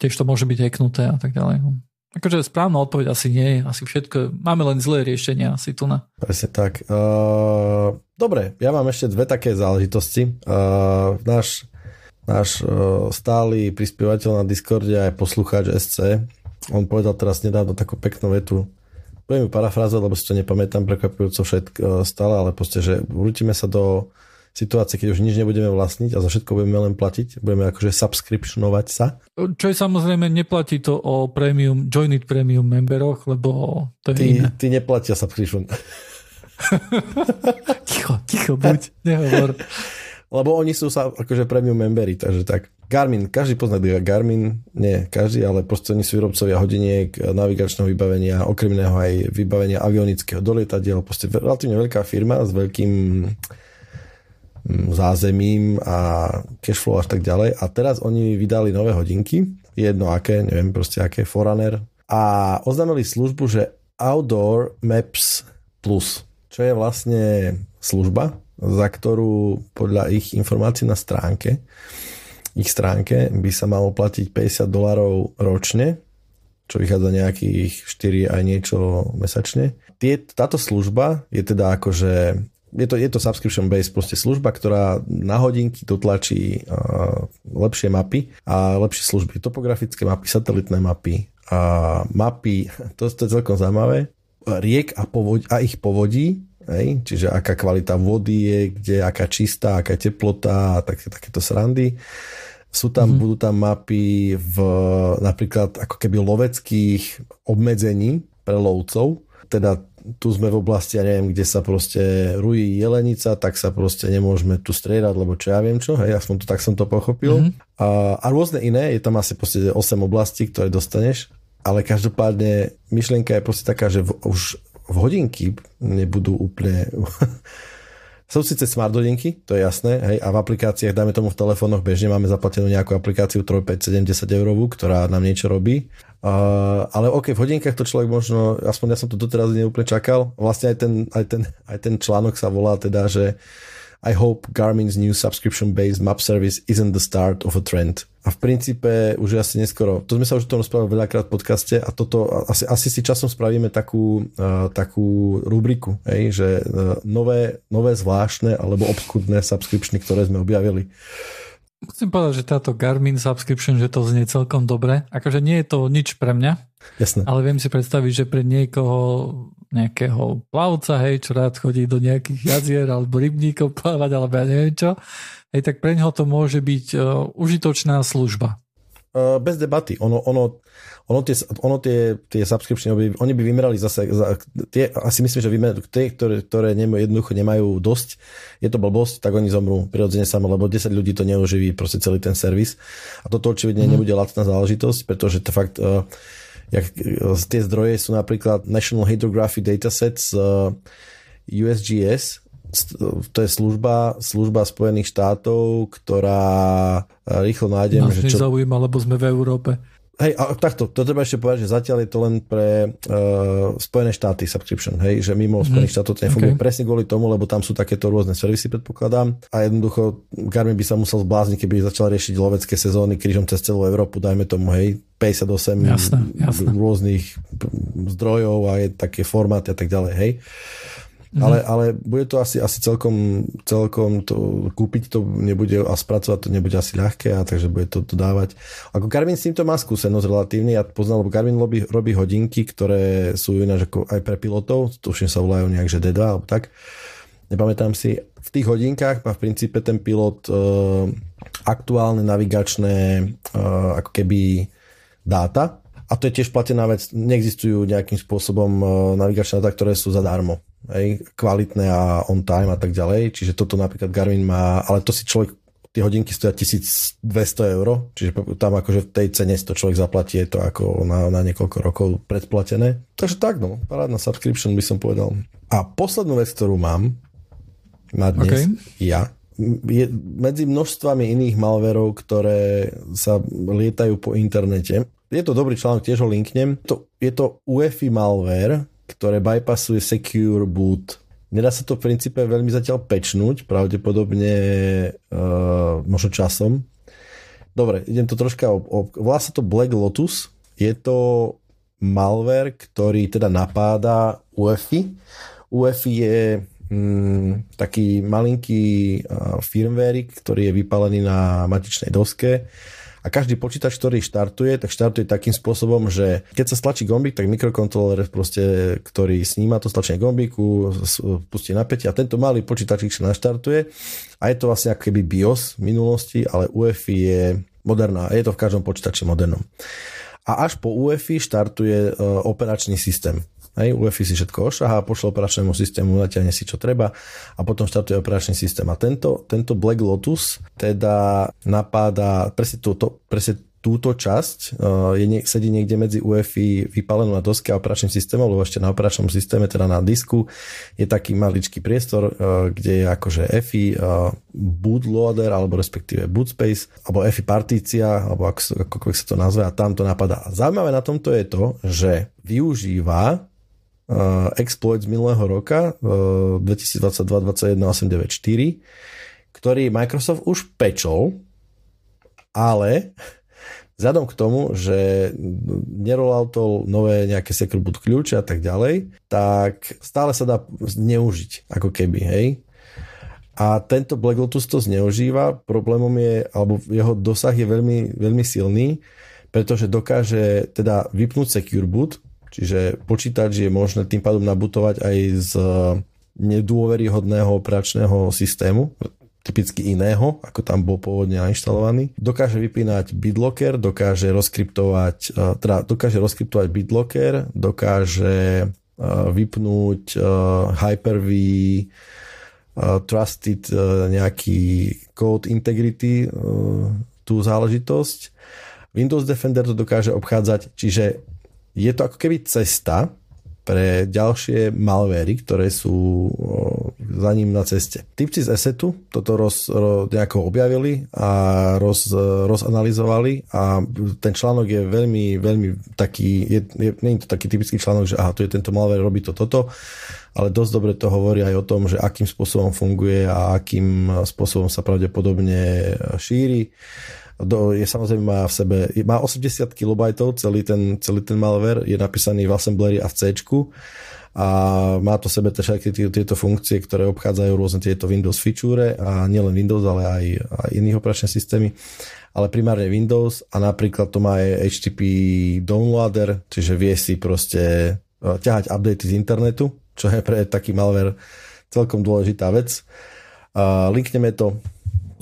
tiež to môže byť hacknuté a tak ďalej. No. Akože správna odpoveď asi nie je, asi všetko, máme len zlé riešenia asi tu na. Presne tak. Uh, dobre, ja mám ešte dve také záležitosti. Uh, náš náš e, stály prispievateľ na Discorde aj poslucháč SC, on povedal teraz nedávno takú peknú vetu, budem ju parafrázovať, lebo si to nepamätám prekvapujúco všetko e, stále, ale proste, že vrútime sa do situácie, keď už nič nebudeme vlastniť a za všetko budeme len platiť, budeme akože subscriptionovať sa. Čo je samozrejme, neplatí to o premium, joined premium memberoch, lebo to je ty, iné. Ty neplatia subscription. ticho, ticho buď, nehovor. Lebo oni sú sa akože premium membery, takže tak. Garmin, každý pozná Garmin, nie každý, ale proste oni sú výrobcovia hodiniek, navigačného vybavenia, okrem iného aj vybavenia avionického dolietadiel, proste relatívne veľká firma s veľkým mm, zázemím a cashflow až tak ďalej. A teraz oni vydali nové hodinky, jedno aké, neviem proste aké, Forerunner. A oznámili službu, že Outdoor Maps Plus, čo je vlastne služba, za ktorú podľa ich informácií na stránke, ich stránke by sa malo platiť 50 dolarov ročne, čo vychádza nejakých 4 aj niečo mesačne. Tie, táto služba je teda akože je to, je to subscription based proste služba, ktorá na hodinky dotlačí uh, lepšie mapy a lepšie služby. Topografické mapy, satelitné mapy a mapy, to, to je celkom zaujímavé, riek a, povod, a ich povodí Hej? Čiže aká kvalita vody je, kde, aká čistá, aká teplota a tak, takéto srandy. Sú tam, mm-hmm. budú tam mapy v napríklad ako keby loveckých obmedzení pre lovcov. Teda tu sme v oblasti, ja neviem, kde sa proste rují jelenica, tak sa proste nemôžeme tu striedať, lebo čo ja viem čo, hej, aspoň to, tak som to pochopil. Mm-hmm. A, a rôzne iné, je tam asi proste 8 oblastí, ktoré dostaneš, ale každopádne myšlienka je proste taká, že v, už v hodinky nebudú úplne... Sú síce smart hodinky, to je jasné, hej, a v aplikáciách, dajme tomu v telefónoch, bežne máme zaplatenú nejakú aplikáciu 3, 5, 7, 10 eurovú, ktorá nám niečo robí. Uh, ale ok, v hodinkách to človek možno, aspoň ja som to doteraz neúplne čakal, vlastne aj ten, aj ten, aj ten článok sa volá teda, že uh, I hope Garmin's new subscription-based map service isn't the start of a trend. A v princípe už je asi neskoro. To sme sa už o tom rozprávali veľakrát v podcaste a toto asi, asi si časom spravíme takú, uh, takú rubriku, hej, že uh, nové, nové zvláštne alebo obskudné subscriptiony, ktoré sme objavili. Musím povedať, že táto Garmin subscription, že to znie celkom dobre. Akože nie je to nič pre mňa, Jasne. ale viem si predstaviť, že pre niekoho nejakého plavca, hej, čo rád chodí do nejakých jazier alebo rybníkov plávať, alebo ja neviem čo, hej, tak pre neho to môže byť uh, užitočná služba. Uh, bez debaty. Ono, ono, ono tie, ono tie, tie subscription, oni by, oni by vymerali zase, za, tie, asi myslím, že vymer, tie, ktoré, ktoré nemajú, jednoducho nemajú dosť, je to blbosť, tak oni zomrú prirodzene samo, lebo 10 ľudí to neuživí proste celý ten servis. A toto očividne mm. nebude lacná záležitosť, pretože to fakt uh, jak, e, tie zdroje sú napríklad National Hydrography Datasets uh, e, USGS, to je služba, služba Spojených štátov, ktorá rýchlo nájdem, Nás že čo... nezaujíma, lebo sme v Európe. Hej, a takto, to treba ešte povedať, že zatiaľ je to len pre uh, Spojené štáty subscription, hej, že mimo mm. Spojených štátov to nefunguje okay. presne kvôli tomu, lebo tam sú takéto rôzne servisy, predpokladám. A jednoducho Garmin by sa musel zblázniť, keby začal riešiť lovecké sezóny krížom cez celú Európu, dajme tomu, hej, 58 jasne, jasne. rôznych zdrojov a je také formáty a tak ďalej, hej. Mm-hmm. Ale, ale bude to asi, asi celkom, celkom to, kúpiť to nebude a spracovať to nebude asi ľahké a takže bude to, to dávať. Ako Garmin s týmto má skúsenosť relatívne, ja poznal, lebo Garmin robí, robí hodinky, ktoré sú ináč ako aj pre pilotov, tuším sa volajú nejak, že D2 alebo tak. Nepamätám si. V tých hodinkách má v princípe ten pilot e, aktuálne navigačné e, ako keby dáta, a to je tiež platená vec. Neexistujú nejakým spôsobom e, navigačné dáta, ktoré sú zadarmo hej, kvalitné a on time a tak ďalej. Čiže toto napríklad Garmin má, ale to si človek tie hodinky stoja 1200 eur, čiže tam akože v tej cene to človek zaplatí, je to ako na, na niekoľko rokov predplatené. Takže tak no, parádna subscription by som povedal. A poslednú vec, ktorú mám na dnes, okay. ja, je medzi množstvami iných malverov, ktoré sa lietajú po internete. Je to dobrý článok, tiež ho linknem. To, je to UEFI malware, ktoré bypassuje Secure Boot. Nedá sa to v princípe veľmi zatiaľ pečnúť, pravdepodobne uh, možno časom. Dobre, idem to troška... Ob, ob, volá sa to Black Lotus. Je to malware, ktorý teda napáda UEFI. UEFI je mm, taký malinký uh, firmware, ktorý je vypálený na matičnej doske a každý počítač, ktorý štartuje, tak štartuje takým spôsobom, že keď sa stlačí gombík, tak mikrokontroler, proste, ktorý sníma to stlačenie gombíku, pustí napätie a tento malý počítač sa naštartuje a je to vlastne ako keby BIOS v minulosti, ale UEFI je moderná, je to v každom počítači modernom. A až po UEFI štartuje uh, operačný systém. Hej, UEFI si všetko ošahá, pošle operačnému systému, natiahne si čo treba a potom štartuje operačný systém. A tento, tento Black Lotus teda napáda presne túto, presne túto časť uh, je, sedí niekde medzi UEFI vypálenú na doske a operačným systémom, lebo ešte na operačnom systéme, teda na disku, je taký maličký priestor, uh, kde je akože EFI, uh, bootloader, alebo respektíve bootspace, alebo EFI partícia, alebo ako, ako sa to nazve, a tam to napadá. Zaujímavé na tomto je to, že využíva exploit z minulého roka uh, 2022-2021-894, ktorý Microsoft už pečol, ale vzhľadom k tomu, že nerolauto nové nejaké secure boot kľúče a tak ďalej, tak stále sa dá zneužiť, ako keby, hej. A tento Black Lotus to zneužíva, problémom je, alebo jeho dosah je veľmi, veľmi silný, pretože dokáže teda vypnúť secure boot, Čiže počítač je možné tým pádom nabutovať aj z nedôveryhodného operačného systému, typicky iného, ako tam bol pôvodne nainštalovaný. Dokáže vypínať BitLocker, dokáže rozkryptovať, e, teda dokáže rozkryptovať BitLocker, dokáže e, vypnúť Hyper-V, Trusted nejaký Code Integrity, tú záležitosť. Windows Defender to dokáže obchádzať, čiže je to ako keby cesta pre ďalšie malvery, ktoré sú za ním na ceste. Typci z Assetu toto roz, roz, nejako objavili a roz, rozanalizovali a ten článok je veľmi, veľmi taký, je, je, nie je to taký typický článok, že aha, tu je tento malware, robí to toto, ale dosť dobre to hovorí aj o tom, že akým spôsobom funguje a akým spôsobom sa pravdepodobne šíri je samozrejme má v sebe, má 80 kB celý ten, celý ten malware, je napísaný v assembleri a v C a má to sebe všetky tieto funkcie, ktoré obchádzajú rôzne tieto Windows feature a nielen Windows, ale aj, aj iných operačné systémy ale primárne Windows a napríklad to má aj HTTP downloader, čiže vie si proste e, ťahať updaty z internetu, čo je pre taký malware celkom dôležitá vec. linkneme to,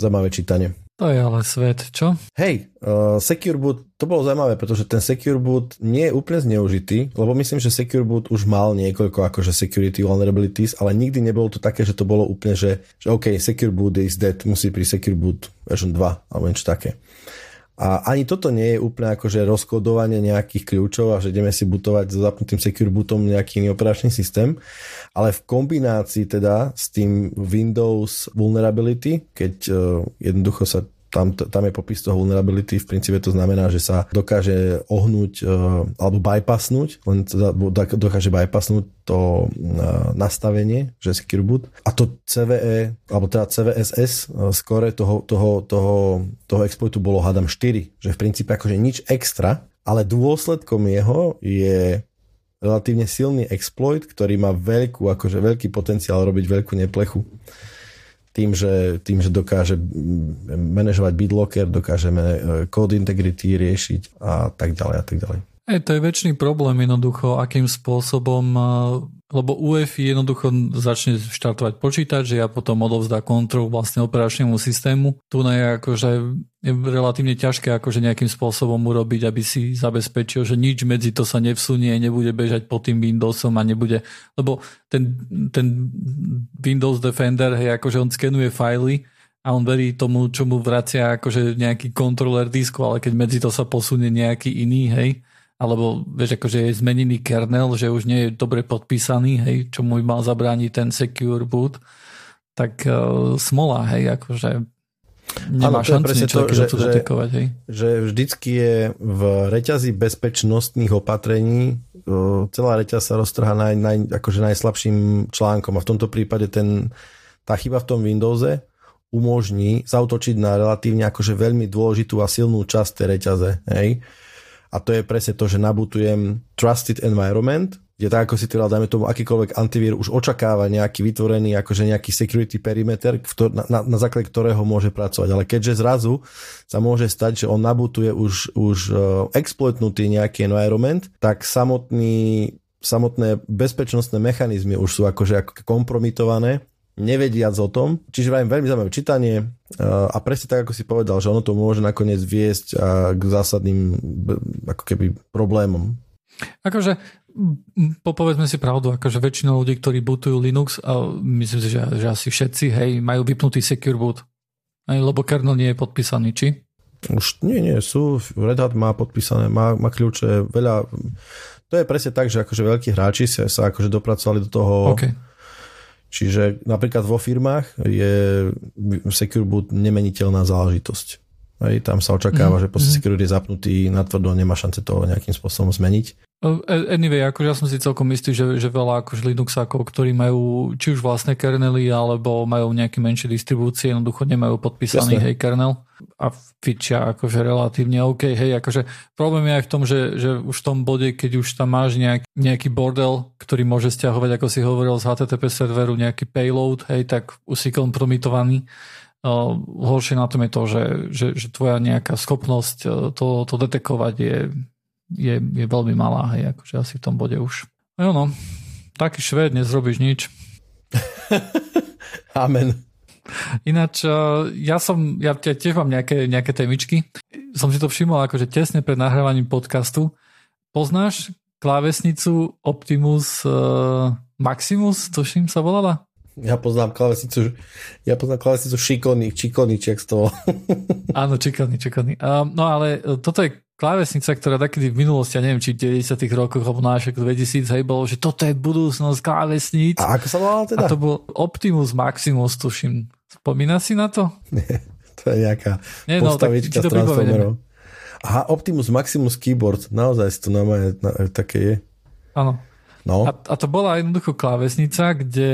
zaujímavé čítanie. To je ale svet, čo? Hej, uh, Secure Boot, to bolo zaujímavé, pretože ten Secure Boot nie je úplne zneužitý, lebo myslím, že Secure Boot už mal niekoľko akože security vulnerabilities, ale nikdy nebolo to také, že to bolo úplne, že, že OK, Secure Boot is dead, musí pri Secure Boot version 2 alebo niečo také. A ani toto nie je úplne akože rozkodovanie nejakých kľúčov a že ideme si butovať so zapnutým secure bootom nejaký iný operačný systém, ale v kombinácii teda s tým Windows Vulnerability, keď uh, jednoducho sa tam, tam je popis toho vulnerability, v princípe to znamená, že sa dokáže ohnúť uh, alebo bypassnúť, len teda dokáže bypassnúť to uh, nastavenie, že secure boot. A to CVE, alebo teda CVSS skore toho, toho, toho, toho exploitu bolo hádam 4, že v princípe akože nič extra, ale dôsledkom jeho je relatívne silný exploit, ktorý má veľkú, akože veľký potenciál robiť veľkú neplechu. Tým, že, tým, že dokáže manažovať BitLocker, dokážeme code integrity riešiť a tak ďalej a tak ďalej. Ej, to je väčší problém jednoducho, akým spôsobom lebo UEFI jednoducho začne štartovať počítač, ja potom odovzdá kontrolu vlastne operačnému systému. Tu je akože je relatívne ťažké akože nejakým spôsobom urobiť, aby si zabezpečil, že nič medzi to sa nevsunie, nebude bežať pod tým Windowsom a nebude, lebo ten, ten Windows Defender, hej, akože on skenuje fajly a on verí tomu, čo mu vracia akože nejaký kontroler disku, ale keď medzi to sa posunie nejaký iný, hej, alebo vieš, akože je zmenený kernel, že už nie je dobre podpísaný, hej, čo mu mal zabrániť ten secure boot, tak uh, smola, hej, akože nemá ano, šancu niečo to, že, detekovať, hej. Že vždycky je v reťazi bezpečnostných opatrení uh, celá reťaz sa roztrhá naj, naj, akože najslabším článkom a v tomto prípade ten, tá chyba v tom Windowse umožní zautočiť na relatívne akože veľmi dôležitú a silnú časť tej reťaze, hej a to je presne to, že nabutujem trusted environment, kde tak ako si teda dajme tomu akýkoľvek antivír už očakáva nejaký vytvorený akože nejaký security perimeter, na, na, na základe ktorého môže pracovať. Ale keďže zrazu sa môže stať, že on nabutuje už, už uh, exploitnutý nejaký environment, tak samotný samotné bezpečnostné mechanizmy už sú akože ako kompromitované nevediac o tom. Čiže vrajím veľmi zaujímavé čítanie a presne tak, ako si povedal, že ono to môže nakoniec viesť k zásadným ako keby problémom. Akože popovedzme si pravdu, akože väčšina ľudí, ktorí bootujú Linux, a myslím si, že, že asi všetci, hej, majú vypnutý secure boot. Aj, lebo kernel nie je podpísaný, či? Už nie, nie, sú. Red Hat má podpísané, má, má kľúče, veľa. To je presne tak, že akože veľkí hráči sa, sa akože dopracovali do toho okay Čiže napríklad vo firmách je Secure Boot nemeniteľná záležitosť. Hej, tam sa očakáva, mm-hmm. že proste mhm. security je zapnutý natvrdo, nemá šance to nejakým spôsobom zmeniť. Anyway, akože ja som si celkom istý, že, že veľa akože Linuxákov, ktorí majú či už vlastné kernely, alebo majú nejaké menšie distribúcie, jednoducho nemajú podpísaný Jasne. hej kernel a fičia akože relatívne OK. Hej, akože problém je aj v tom, že, že už v tom bode, keď už tam máš nejak, nejaký bordel, ktorý môže stiahovať, ako si hovoril z HTTP serveru, nejaký payload, hej, tak už si kompromitovaný Uh, horšie na tom je to, že, že, že tvoja nejaká schopnosť to, to detekovať je, je, je veľmi malá, hej, akože asi v tom bode už. No, no, taký švéd, nezrobíš nič. Amen. Ináč, uh, ja som, ja tiež mám nejaké, nejaké témičky. Som si to všimol akože tesne pred nahrávaním podcastu. Poznáš klávesnicu Optimus uh, Maximus, tuším sa volala? Ja poznám klávesnicu, ja poznám klávesnicu šikovný, šikovný, či to Áno, šikovný, šikovný. Um, no ale toto je klávesnica, ktorá takedy v minulosti, ja neviem, či v 90 rokoch alebo nášek 2000, hej, bolo, že toto je budúcnosť klávesníc. A ako sa volalo teda? A to bol Optimus Maximus, tuším. Spomína si na to? Nie, to je nejaká Nie, no, postavička tak, z Transformerov. Aha, Optimus Maximus Keyboard, naozaj si to na, na, také je. Áno. No. A, a to bola jednoducho klávesnica, kde,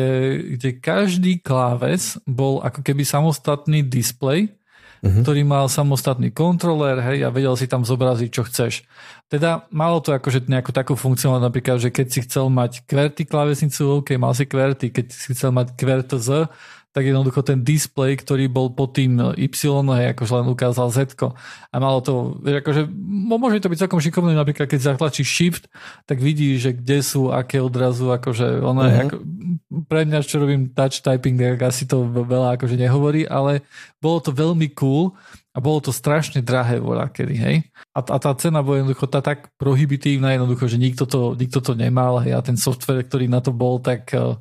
kde každý kláves bol ako keby samostatný displej, uh-huh. ktorý mal samostatný kontroler, hej, a vedel si tam zobraziť, čo chceš. Teda malo to akože nejakú takú funkciu, napríklad, že keď si chcel mať QWERTY klávesnicu, OK, mal si QWERTY, keď si chcel mať QWERTZ, tak jednoducho ten display, ktorý bol pod tým Y, hej, akože len ukázal Z. A malo to, akože, môže to byť celkom šikovné, napríklad keď zatlačíš Shift, tak vidíš, že kde sú, aké odrazu, akože ono uh-huh. ako, pre mňa, čo robím touch typing, tak asi to veľa akože nehovorí, ale bolo to veľmi cool a bolo to strašne drahé voľa kedy, hej. A, a tá cena bola jednoducho tá tak prohibitívna, jednoducho, že nikto to, nikto to nemal, hej, a ten software, ktorý na to bol, tak uh,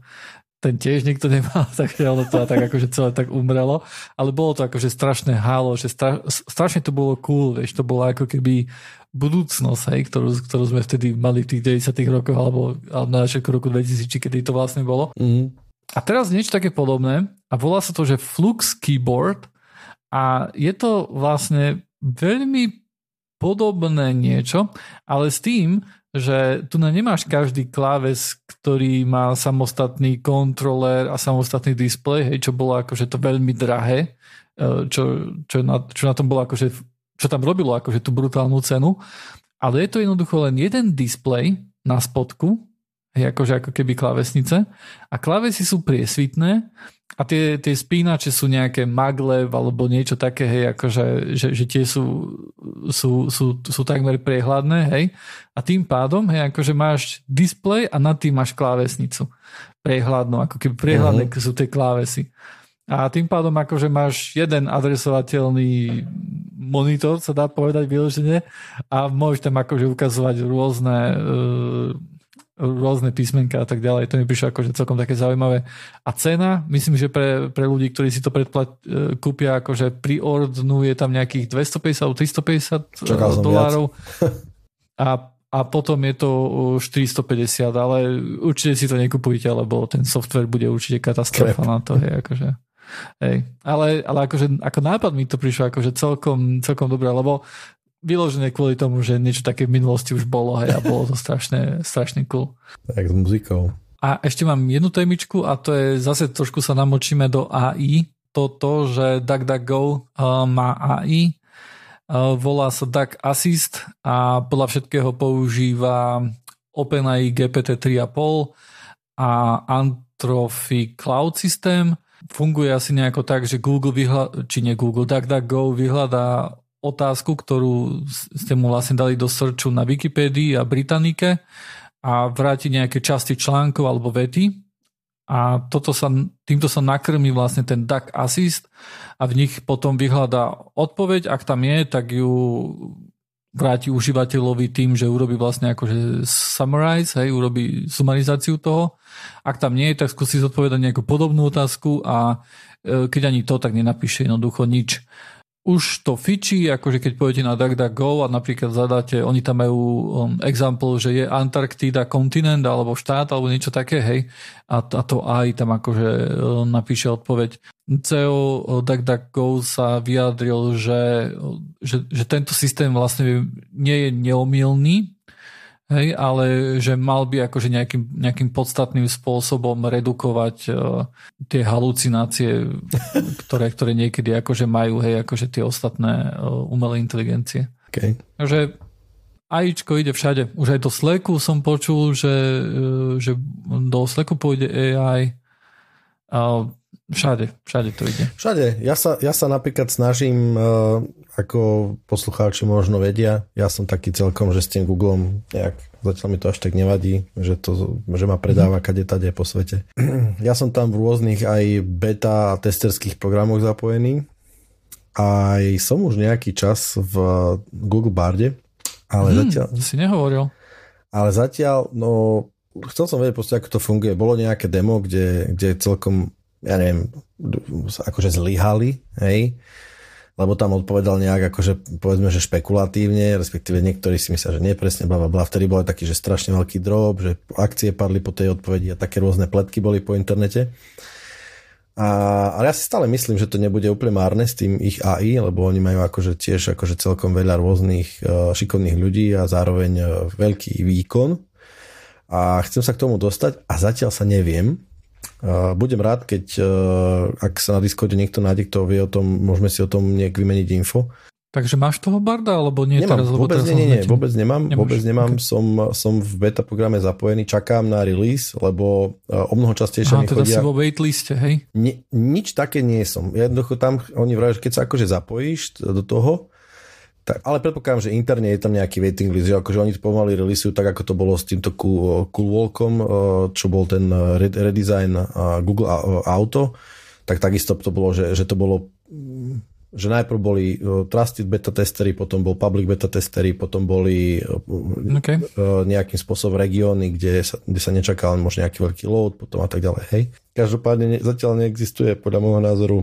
ten tiež nikto nemal, takže ono to tak akože celé tak umrelo, ale bolo to akože strašné halo, že stra, strašne to bolo cool, vieš, to bolo ako keby budúcnosť, hej, ktorú, ktorú sme vtedy mali v tých 90 rokoch alebo, alebo na začiatku roku 2000, či kedy to vlastne bolo. Mm. A teraz niečo také podobné a volá sa to, že Flux Keyboard a je to vlastne veľmi podobné niečo, ale s tým, že tu nemáš každý kláves, ktorý má samostatný kontroler a samostatný displej, hej, čo bolo akože to veľmi drahé, e, čo, čo, na, čo na tom bolo akože, čo tam robilo akože tú brutálnu cenu, ale je to jednoducho len jeden displej na spodku, hej, akože ako keby klávesnice. A klávesy sú priesvitné a tie, tie spínače sú nejaké maglev alebo niečo také, hej, akože, že, že tie sú, sú, sú, sú takmer priehľadné, hej. A tým pádom, hej, akože máš displej a nad tým máš klávesnicu. Prehľadnú, ako keby prehľadné uh-huh. sú tie klávesy. A tým pádom akože máš jeden adresovateľný monitor, sa dá povedať vyložene, a môžeš tam akože ukazovať rôzne uh, rôzne písmenka a tak ďalej. To mi prišlo akože celkom také zaujímavé. A cena, myslím, že pre, pre ľudí, ktorí si to predplat, e, kúpia, akože pri ordnu je tam nejakých 250 alebo 350 Čakal dolárov. A, a potom je to 450, ale určite si to nekupujte, lebo ten software bude určite katastrofa Krep. na to. Hej, akože. Hej. Ale, ale akože, ako nápad mi to prišlo akože celkom, celkom dobré, lebo vyložené kvôli tomu, že niečo také v minulosti už bolo hej, a bolo to strašne, strašne cool. Tak s muzikou. A ešte mám jednu témičku a to je zase trošku sa namočíme do AI. Toto, že DuckDuckGo uh, má AI, uh, volá sa Duck Assist a podľa všetkého používa OpenAI GPT 3.5 a Antrophy Cloud System. Funguje asi nejako tak, že Google vyhľadá, či nie Google, DuckDuckGo vyhľadá otázku, ktorú ste mu vlastne dali do searchu na Wikipédii a Britanike a vráti nejaké časti článkov alebo vety. A toto sa, týmto sa nakrmí vlastne ten Duck Assist a v nich potom vyhľadá odpoveď, ak tam je, tak ju vráti užívateľovi tým, že urobí vlastne akože summarize, hej, urobí sumarizáciu toho. Ak tam nie je, tak skúsi zodpovedať nejakú podobnú otázku a e, keď ani to, tak nenapíše jednoducho nič už to fičí, akože keď pôjdete na DuckDuckGo a napríklad zadáte, oni tam majú um, example, že je Antarktida kontinent alebo štát alebo niečo také, hej, a, a to aj tam akože um, napíše odpoveď. CEO DuckDuckGo sa vyjadril, že, že, že tento systém vlastne nie je neomilný, Hej, ale že mal by akože nejakým, nejakým podstatným spôsobom redukovať uh, tie halucinácie, ktoré, ktoré niekedy akože majú, hej, akože tie ostatné uh, umelé inteligencie. Okay. Takže AIčko ide všade. Už aj do Slacku som počul, že, uh, že do Slacku pôjde AI. Uh, Všade, všade to ide. Všade. Ja sa, ja sa napríklad snažím, uh, ako poslucháči možno vedia, ja som taký celkom, že s tým Googlem nejak, zatiaľ mi to až tak nevadí, že, to, že ma predáva kade tade po svete. Ja som tam v rôznych aj beta a testerských programoch zapojený. Aj som už nejaký čas v Google Barde, ale hmm, zatiaľ... si nehovoril. Ale zatiaľ, no, chcel som vedieť proste, ako to funguje. Bolo nejaké demo, kde, kde celkom ja neviem, akože zlyhali, hej, lebo tam odpovedal nejak akože povedzme, že špekulatívne, respektíve niektorí si myslia, že nie presne, bla, bla, bla. Vtedy bol taký, že strašne veľký drop, že akcie padli po tej odpovedi a také rôzne pletky boli po internete. A, ale ja si stále myslím, že to nebude úplne márne s tým ich AI, lebo oni majú akože tiež akože celkom veľa rôznych uh, šikovných ľudí a zároveň uh, veľký výkon. A chcem sa k tomu dostať a zatiaľ sa neviem, budem rád, keď ak sa na Discorde niekto nájde, kto vie o tom, môžeme si o tom nejak vymeniť info. Takže máš toho barda, alebo nie nemám, teraz? Vôbec teraz nie, nie, nie, vôbec nemám, Nemáš? vôbec nemám, okay. som, som v beta programe zapojený, čakám na release, lebo o mnoho častejšie Aha, mi teda chodia... si vo waitliste, hej? Ni, nič také nie som. Jednoducho tam, oni vrajú, že keď sa akože zapojíš do toho, tak, ale predpokladám, že interne je tam nejaký waiting list, že akože oni pomaly releaseujú tak, ako to bolo s týmto cool, cool Walkom, čo bol ten redesign Google Auto, tak takisto to bolo, že, že to bolo že najprv boli trusted beta testery, potom bol public beta testery, potom boli okay. nejakým spôsobom regióny, kde sa, kde sa nečakal možno nejaký veľký load, potom a tak ďalej. Hej. Každopádne zatiaľ neexistuje podľa môjho názoru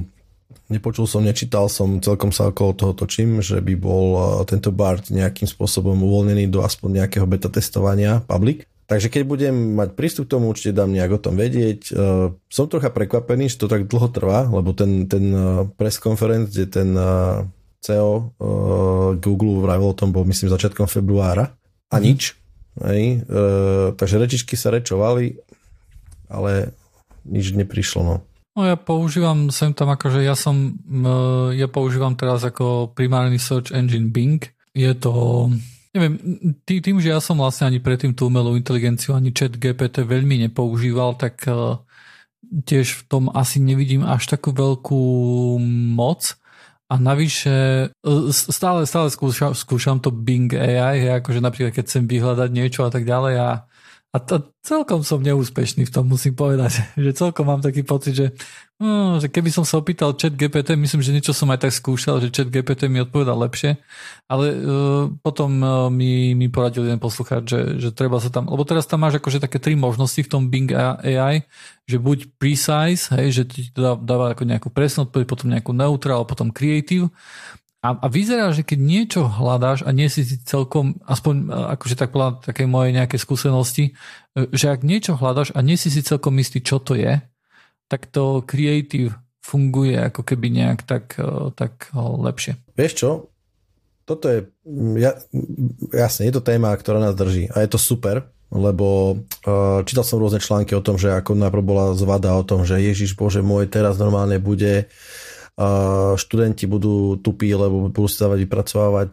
Nepočul som, nečítal som, celkom sa okolo toho točím, že by bol uh, tento BART nejakým spôsobom uvoľnený do aspoň nejakého beta testovania public. Takže keď budem mať prístup k tomu, určite dám nejak o tom vedieť. Uh, som trocha prekvapený, že to tak dlho trvá, lebo ten, ten uh, press conference, kde ten CEO Google vravil o tom, bol myslím začiatkom februára a mm-hmm. nič. Hej. Takže rečičky sa rečovali, ale nič neprišlo. No. No ja používam sem tam akože ja som, ja používam teraz ako primárny search engine Bing. Je to neviem, tý, tým, že ja som vlastne ani predtým tú umelú inteligenciu, ani chat GPT veľmi nepoužíval, tak uh, tiež v tom asi nevidím až takú veľkú moc. A navyše uh, stále, stále skúšam, skúšam to Bing AI, akože napríklad keď chcem vyhľadať niečo a tak ďalej a a to celkom som neúspešný v tom, musím povedať. Že celkom mám taký pocit, že, no, že keby som sa opýtal chat GPT, myslím, že niečo som aj tak skúšal, že chat GPT mi odpovedal lepšie, ale uh, potom uh, mi, mi poradil jeden poslucháč, že, že treba sa tam, lebo teraz tam máš akože také tri možnosti v tom Bing AI, že buď precise, hej, že ti dáva ako nejakú presnú odpoveď, potom nejakú neutral, potom creative a, a vyzerá, že keď niečo hľadáš a nie si celkom, aspoň e, akože tak podľa také moje nejaké skúsenosti, e, že ak niečo hľadáš a nie si si celkom istý, čo to je, tak to creative funguje ako keby nejak tak, e, tak lepšie. Vieš čo? Toto je, ja, jasne, je to téma, ktorá nás drží a je to super, lebo uh, čítal som rôzne články o tom, že ako najprv bola zvada o tom, že Ježiš Bože môj, teraz normálne bude uh, študenti budú tupí, lebo budú si dávať vypracovávať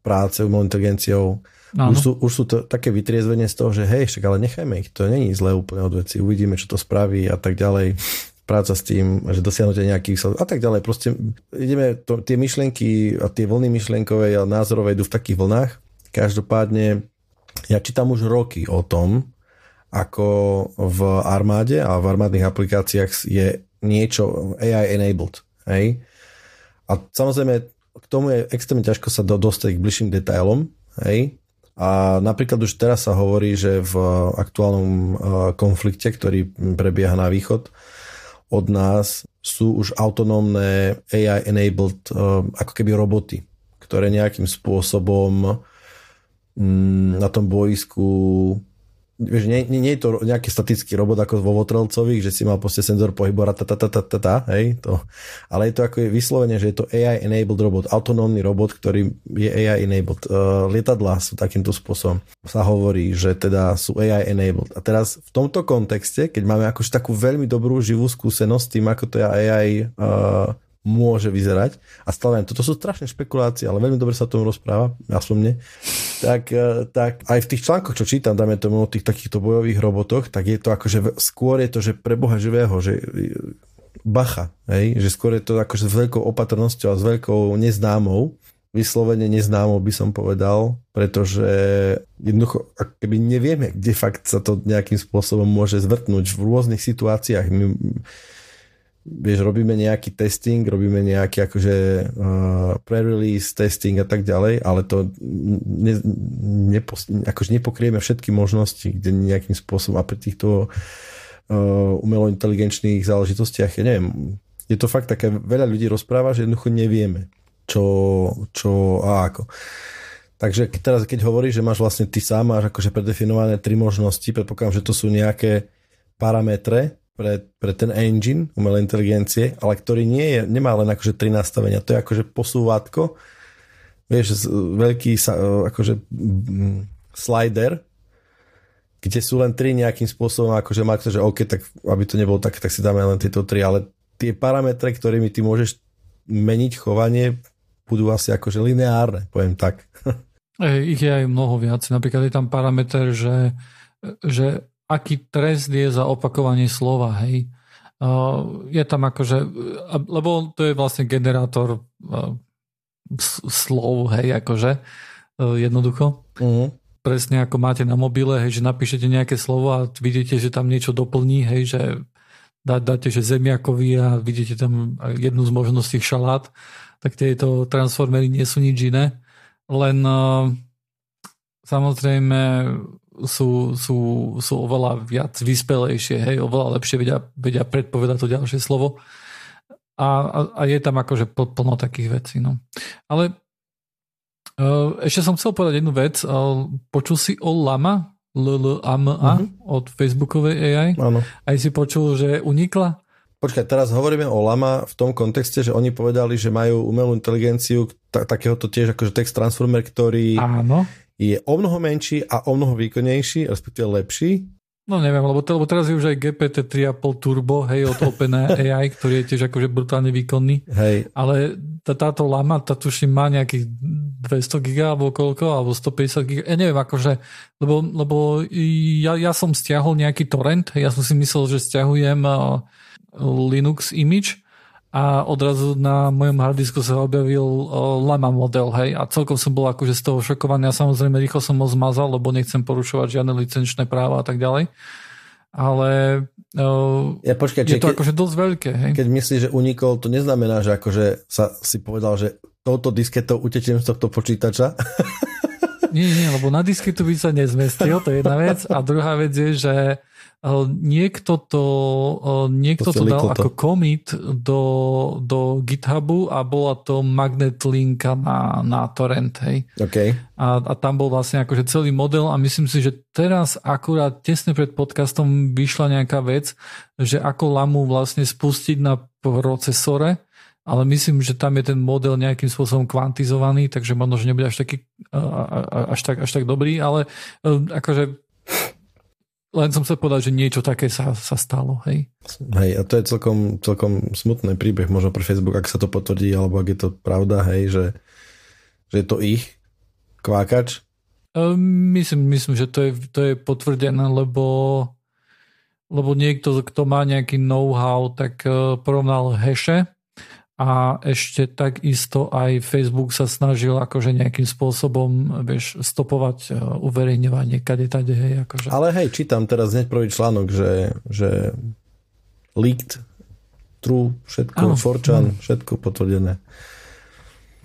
práce umelou inteligenciou. Už sú, už sú to také vytriezvenie z toho, že hej, však ale nechajme ich, to není zlé úplne od veci, uvidíme, čo to spraví a tak ďalej práca s tým, že dosiahnutie nejakých a tak ďalej. Proste ideme, to, tie myšlienky a tie vlny myšlienkové a názorové idú v takých vlnách. Každopádne ja čítam už roky o tom, ako v armáde a v armádnych aplikáciách je niečo AI enabled. Hej? A samozrejme k tomu je extrémne ťažko sa do, dostať k bližším detailom. Hej? A napríklad už teraz sa hovorí, že v aktuálnom uh, konflikte, ktorý prebieha na východ od nás, sú už autonómne AI-enabled uh, ako keby roboty, ktoré nejakým spôsobom mm, na tom boisku vieš, nie, nie, nie je to nejaký statický robot ako vo Votrelcových, že si mal proste senzor pohybu ta, ta, ta, ta, ta, ta, hej, to. Ale je to ako je vyslovene, že je to AI enabled robot, autonómny robot, ktorý je AI enabled. Uh, lietadlá sú takýmto spôsobom. Sa hovorí, že teda sú AI enabled. A teraz v tomto kontexte, keď máme akože takú veľmi dobrú živú skúsenosť s tým, ako to je AI uh, môže vyzerať. A stále toto sú strašné špekulácie, ale veľmi dobre sa o tom rozpráva, aspoň mne. Tak, e, tak aj v tých článkoch, čo čítam, dáme tomu o tých takýchto bojových robotoch, tak je to akože skôr je to, že pre Boha živého, že e, bacha, hej? že skôr je to akože s veľkou opatrnosťou a s veľkou neznámou, vyslovene neznámou by som povedal, pretože jednoducho, keby nevieme, kde fakt sa to nejakým spôsobom môže zvrtnúť v rôznych situáciách. My, vieš, robíme nejaký testing, robíme nejaký akože uh, pre-release testing a tak ďalej, ale to ne, nepo, akože nepokrieme všetky možnosti, kde nejakým spôsobom a pri týchto uh, umelo-inteligenčných záležitostiach, ja neviem, je to fakt také, veľa ľudí rozpráva, že jednoducho nevieme, čo, čo a ako. Takže teraz, keď hovoríš, že máš vlastne ty sám máš akože predefinované tri možnosti, predpokladám, že to sú nejaké parametre, pre, pre ten engine umelej inteligencie, ale ktorý nie je, nemá len akože tri nastavenia, to je akože posúvatko, vieš, veľký akože slider, kde sú len tri nejakým spôsobom, akože má že OK, tak aby to nebolo tak, tak si dáme len tieto tri, ale tie parametre, ktorými ty môžeš meniť chovanie, budú asi akože lineárne, poviem tak. Ich je aj mnoho viac. Napríklad je tam parameter, že, že aký trest je za opakovanie slova, hej. Je tam akože, lebo to je vlastne generátor slov, hej, akože, e, jednoducho. Uh-huh. Presne ako máte na mobile, hej, že napíšete nejaké slovo a vidíte, že tam niečo doplní, hej, že dá, dáte, že zemiakový a vidíte tam jednu z možností šalát, tak tieto transformery nie sú nič iné. Len uh, samozrejme sú, sú, sú oveľa viac vyspelejšie, hej, oveľa lepšie vedia, vedia predpovedať to ďalšie slovo. A, a, a je tam akože plno takých vecí. No. Ale uh, ešte som chcel povedať jednu vec. Uh, počul si o Lama? LLAMA uh-huh. Od Facebookovej AI? Áno. Aj si počul, že unikla? Počkaj, teraz hovoríme o Lama v tom kontexte, že oni povedali, že majú umelú inteligenciu, t- takéhoto tiež akože text transformer, ktorý Áno je o mnoho menší a o mnoho výkonnejší, respektíve lepší No neviem, lebo, lebo teraz je už aj GPT 3,5 Turbo, hej, od OpenAI, ktorý je tiež akože brutálne výkonný. Hej. Ale tá, táto lama, tá tuším má nejakých 200 giga alebo koľko, alebo 150 giga, ja neviem akože, lebo, lebo ja, ja som stiahol nejaký torrent, ja som si myslel, že stiahujem uh, Linux image a odrazu na mojom hardisku sa objavil uh, Lama model, hej, a celkom som bol akože z toho šokovaný a samozrejme rýchlo som ho zmazal, lebo nechcem porušovať žiadne licenčné práva a tak ďalej. Ale uh, ja, počkaj, je to keď, akože dosť veľké. Hej? Keď myslíš, že unikol, to neznamená, že akože sa si povedal, že touto disketou utečiem z tohto počítača. Nie, nie, lebo na disketu by sa nezmestil, to je jedna vec. A druhá vec je, že niekto to, niekto to, to dal to. ako commit do, do GitHubu a bola to magnet linka na, na torrent, hej. Okay. A, a tam bol vlastne akože celý model a myslím si, že teraz akurát tesne pred podcastom vyšla nejaká vec, že ako lamu vlastne spustiť na procesore, ale myslím, že tam je ten model nejakým spôsobom kvantizovaný, takže možno, že nebude až taký až tak, až tak dobrý, ale e, akože len som sa povedal, že niečo také sa, sa stalo. Hej. hej, a to je celkom, celkom smutný príbeh, možno pre Facebook, ak sa to potvrdí, alebo ak je to pravda, hej, že, že je to ich kvákač. Um, myslím, myslím, že to je, to je potvrdené, lebo, lebo niekto, kto má nejaký know-how, tak uh, porovnal heše a ešte takisto aj Facebook sa snažil akože nejakým spôsobom vieš, stopovať e, uverejňovanie kade tade, hej, akože. Ale hej, čítam teraz hneď prvý článok, že, že leaked, true, všetko, ano. forčan, hmm. všetko potvrdené.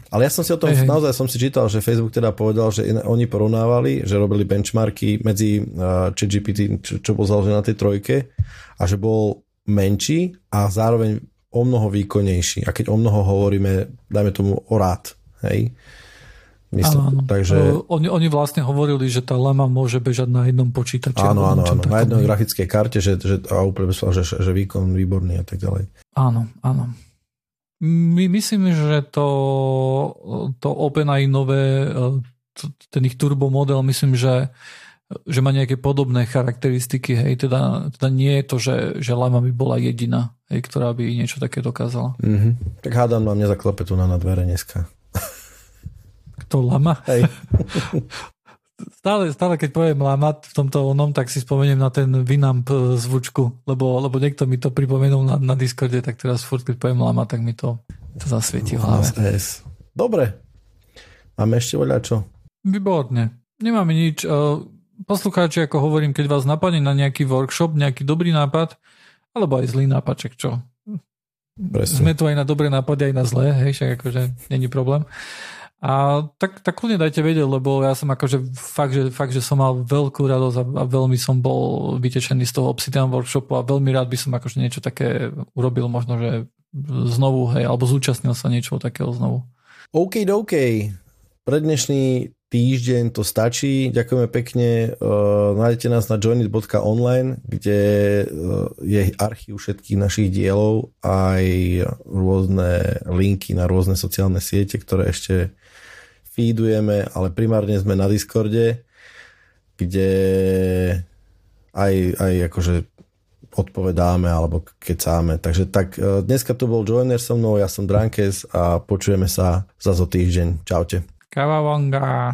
Ale ja som si o tom, hey, naozaj som si čítal, že Facebook teda povedal, že oni porovnávali, že robili benchmarky medzi uh, ChatGPT, čo, čo bol založené na tej trojke a že bol menší a zároveň o mnoho výkonnejší. A keď o mnoho hovoríme, dajme tomu o rád. Hej? Myslím, áno, áno. Takže... Oni, oni vlastne hovorili, že tá lama môže bežať na jednom počítači. Áno, áno, áno. na jednej grafickej karte, že, že, a úplne že, že výkon výborný a tak ďalej. Áno, áno. My myslím, že to, to OpenAI nové, ten ich turbo model, myslím, že že má nejaké podobné charakteristiky, hej, teda, teda nie je to, že, že Lama by bola jediná, hej, ktorá by niečo také dokázala. Mm-hmm. Tak hádam mám nezaklope tu na dvere dneska. Kto Lama? Hej. Stále, stále keď poviem Lama v tomto onom, tak si spomeniem na ten Winamp e, zvučku, lebo, lebo niekto mi to pripomenul na, na Discorde, tak teraz furt, keď poviem Lama, tak mi to, to zasvieti v hlave. Dobre. Máme ešte voľačo? Výborne. Nemáme nič. E, poslucháči, ako hovorím, keď vás napadne na nejaký workshop, nejaký dobrý nápad, alebo aj zlý nápad, čak čo. Presne. Sme tu aj na dobré nápady, aj na zlé, hej, však akože není problém. A tak, tak kľudne dajte vedieť, lebo ja som akože fakt, že, fakt, že som mal veľkú radosť a, a veľmi som bol vytešený z toho Obsidian workshopu a veľmi rád by som akože niečo také urobil, možno, že znovu, hej, alebo zúčastnil sa niečo takého znovu. OK, OK. Pre dnešný týždeň to stačí. Ďakujeme pekne. Uh, nájdete nás na joinit.online, kde uh, je archív všetkých našich dielov, aj rôzne linky na rôzne sociálne siete, ktoré ešte feedujeme, ale primárne sme na Discorde, kde aj, aj akože odpovedáme alebo kecáme. Takže tak uh, dneska tu bol Joiner so mnou, ja som Drankes a počujeme sa za zo týždeň. Čaute. Kawabonga.